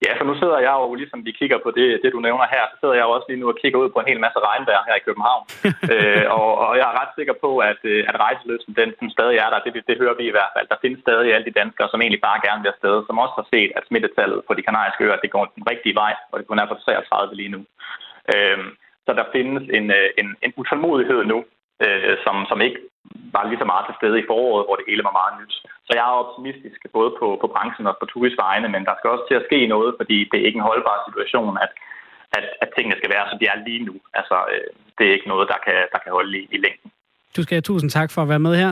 Ja, for nu sidder jeg jo, ligesom vi kigger på det, det du nævner her, så sidder jeg jo også lige nu og kigger ud på en hel masse regnvejr her i København. øh, og, og jeg er ret sikker på, at, øh, at rejseløsen, den, den stadig er der. Det, det hører vi i hvert fald. Der findes stadig alle de danskere, som egentlig bare gerne vil afsted, som også har set, at smittetallet på de kanariske øer, det går den rigtige vej, og det kun er på 33 lige nu. Øh, så der findes en, øh, en, en utålmodighed nu, øh, som, som ikke var lige så meget til stede i foråret, hvor det hele var meget nyt. Så jeg er optimistisk både på, på branchen og på Turis vegne, men der skal også til at ske noget, fordi det er ikke en holdbar situation, at, at, at tingene skal være, som de er lige nu. Altså, øh, det er ikke noget, der kan, der kan holde i, i længden. Du skal have tusind tak for at være med her.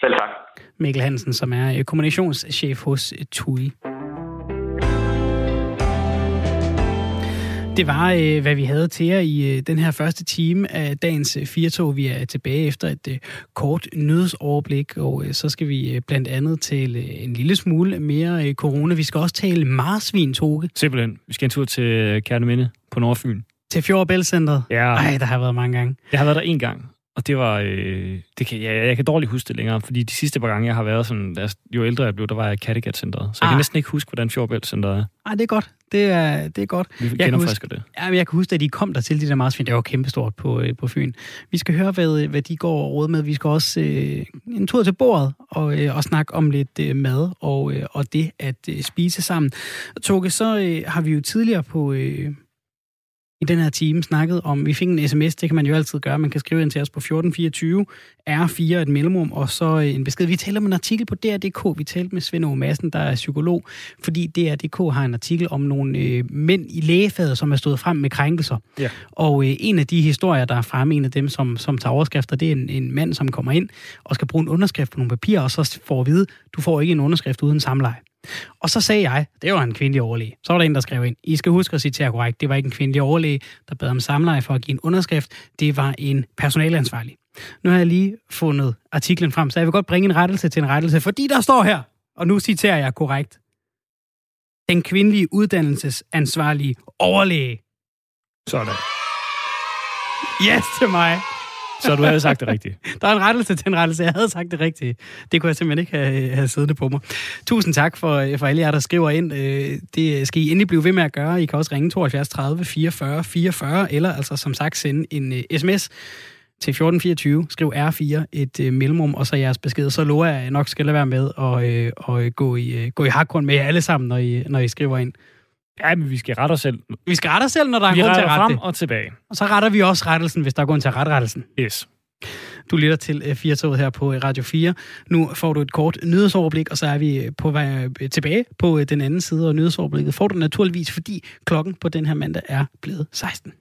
Selv tak. Mikkel Hansen, som er kommunikationschef hos TUI. Det var, øh, hvad vi havde til jer i øh, den her første time af dagens øh, Firtog. Vi er tilbage efter et kort nyhedsoverblik, og så skal vi blandt andet tale en lille smule mere corona. Vi skal også tale marsvin, Toge. Simpelthen. Vi skal en tur til Kærneminde på Nordfyn. Til Fjordbæltcenteret? Ja. Ej, der har været mange gange. Jeg har været der en gang, og det var... Øh, det kan, jeg, jeg kan dårligt huske det længere, fordi de sidste par gange, jeg har været sådan... Der, jo ældre jeg blev, der var jeg i Kattegat-centret. Så jeg ah. kan næsten ikke huske, hvordan Fjordbæltcenteret er. Ej, det er godt. Det er, det er godt. Vi jeg kan huske, det. Ja, jeg kan huske, at de kom der til de der marsvin. Det var kæmpestort på, øh, på Fyn. Vi skal høre, hvad, hvad de går og råd med. Vi skal også øh, en tur til bordet og, øh, og snakke om lidt øh, mad og, øh, og det at øh, spise sammen. Toge, så øh, har vi jo tidligere på... Øh, i den her time snakket om, vi fik en sms, det kan man jo altid gøre, man kan skrive ind til os på 1424, R4 et mellemrum, og så øh, en besked. Vi taler om en artikel på DR.dk, vi talte med Svend O. Madsen, der er psykolog, fordi DR.dk har en artikel om nogle øh, mænd i lægefaget, som er stået frem med krænkelser. Ja. Og øh, en af de historier, der er fremme, en af dem, som, som tager overskrifter, det er en, en mand, som kommer ind og skal bruge en underskrift på nogle papirer, og så får at vide, du får ikke en underskrift uden samleje. Og så sagde jeg, det var en kvindelig overlæge. Så var der en, der skrev ind, I skal huske at citere korrekt, det var ikke en kvindelig overlæge, der bad om samleje for at give en underskrift. Det var en personalansvarlig. Nu har jeg lige fundet artiklen frem, så jeg vil godt bringe en rettelse til en rettelse, fordi der står her, og nu citerer jeg korrekt, den kvindelige uddannelsesansvarlige overlæge. Sådan. Yes til mig. Så du havde sagt det rigtigt. Der er en rettelse til en rettelse. Jeg havde sagt det rigtigt. Det kunne jeg simpelthen ikke have, have siddende på mig. Tusind tak for, for alle jer, der skriver ind. Øh, det skal I endelig blive ved med at gøre. I kan også ringe 72 30 44 44, eller altså som sagt sende en øh, sms til 1424. Skriv R4, et øh, mellemrum, og så jeres besked. Så lover jeg, at jeg nok skal lade være med at øh, og gå i, øh, gå i hakgrund med jer alle sammen, når I, når I skriver ind. Ja, men vi skal rette os selv. Vi skal rette os selv, når der er Vi grund til at rette frem det. og tilbage. Og så retter vi også rettelsen, hvis der er grund til at rette rettelsen. Yes. Du lytter til øh, Firtoget her på øh, Radio 4. Nu får du et kort nyhedsoverblik, og så er vi øh, på vej øh, tilbage på øh, den anden side, og nyhedsoverblikket får du naturligvis, fordi klokken på den her mandag er blevet 16.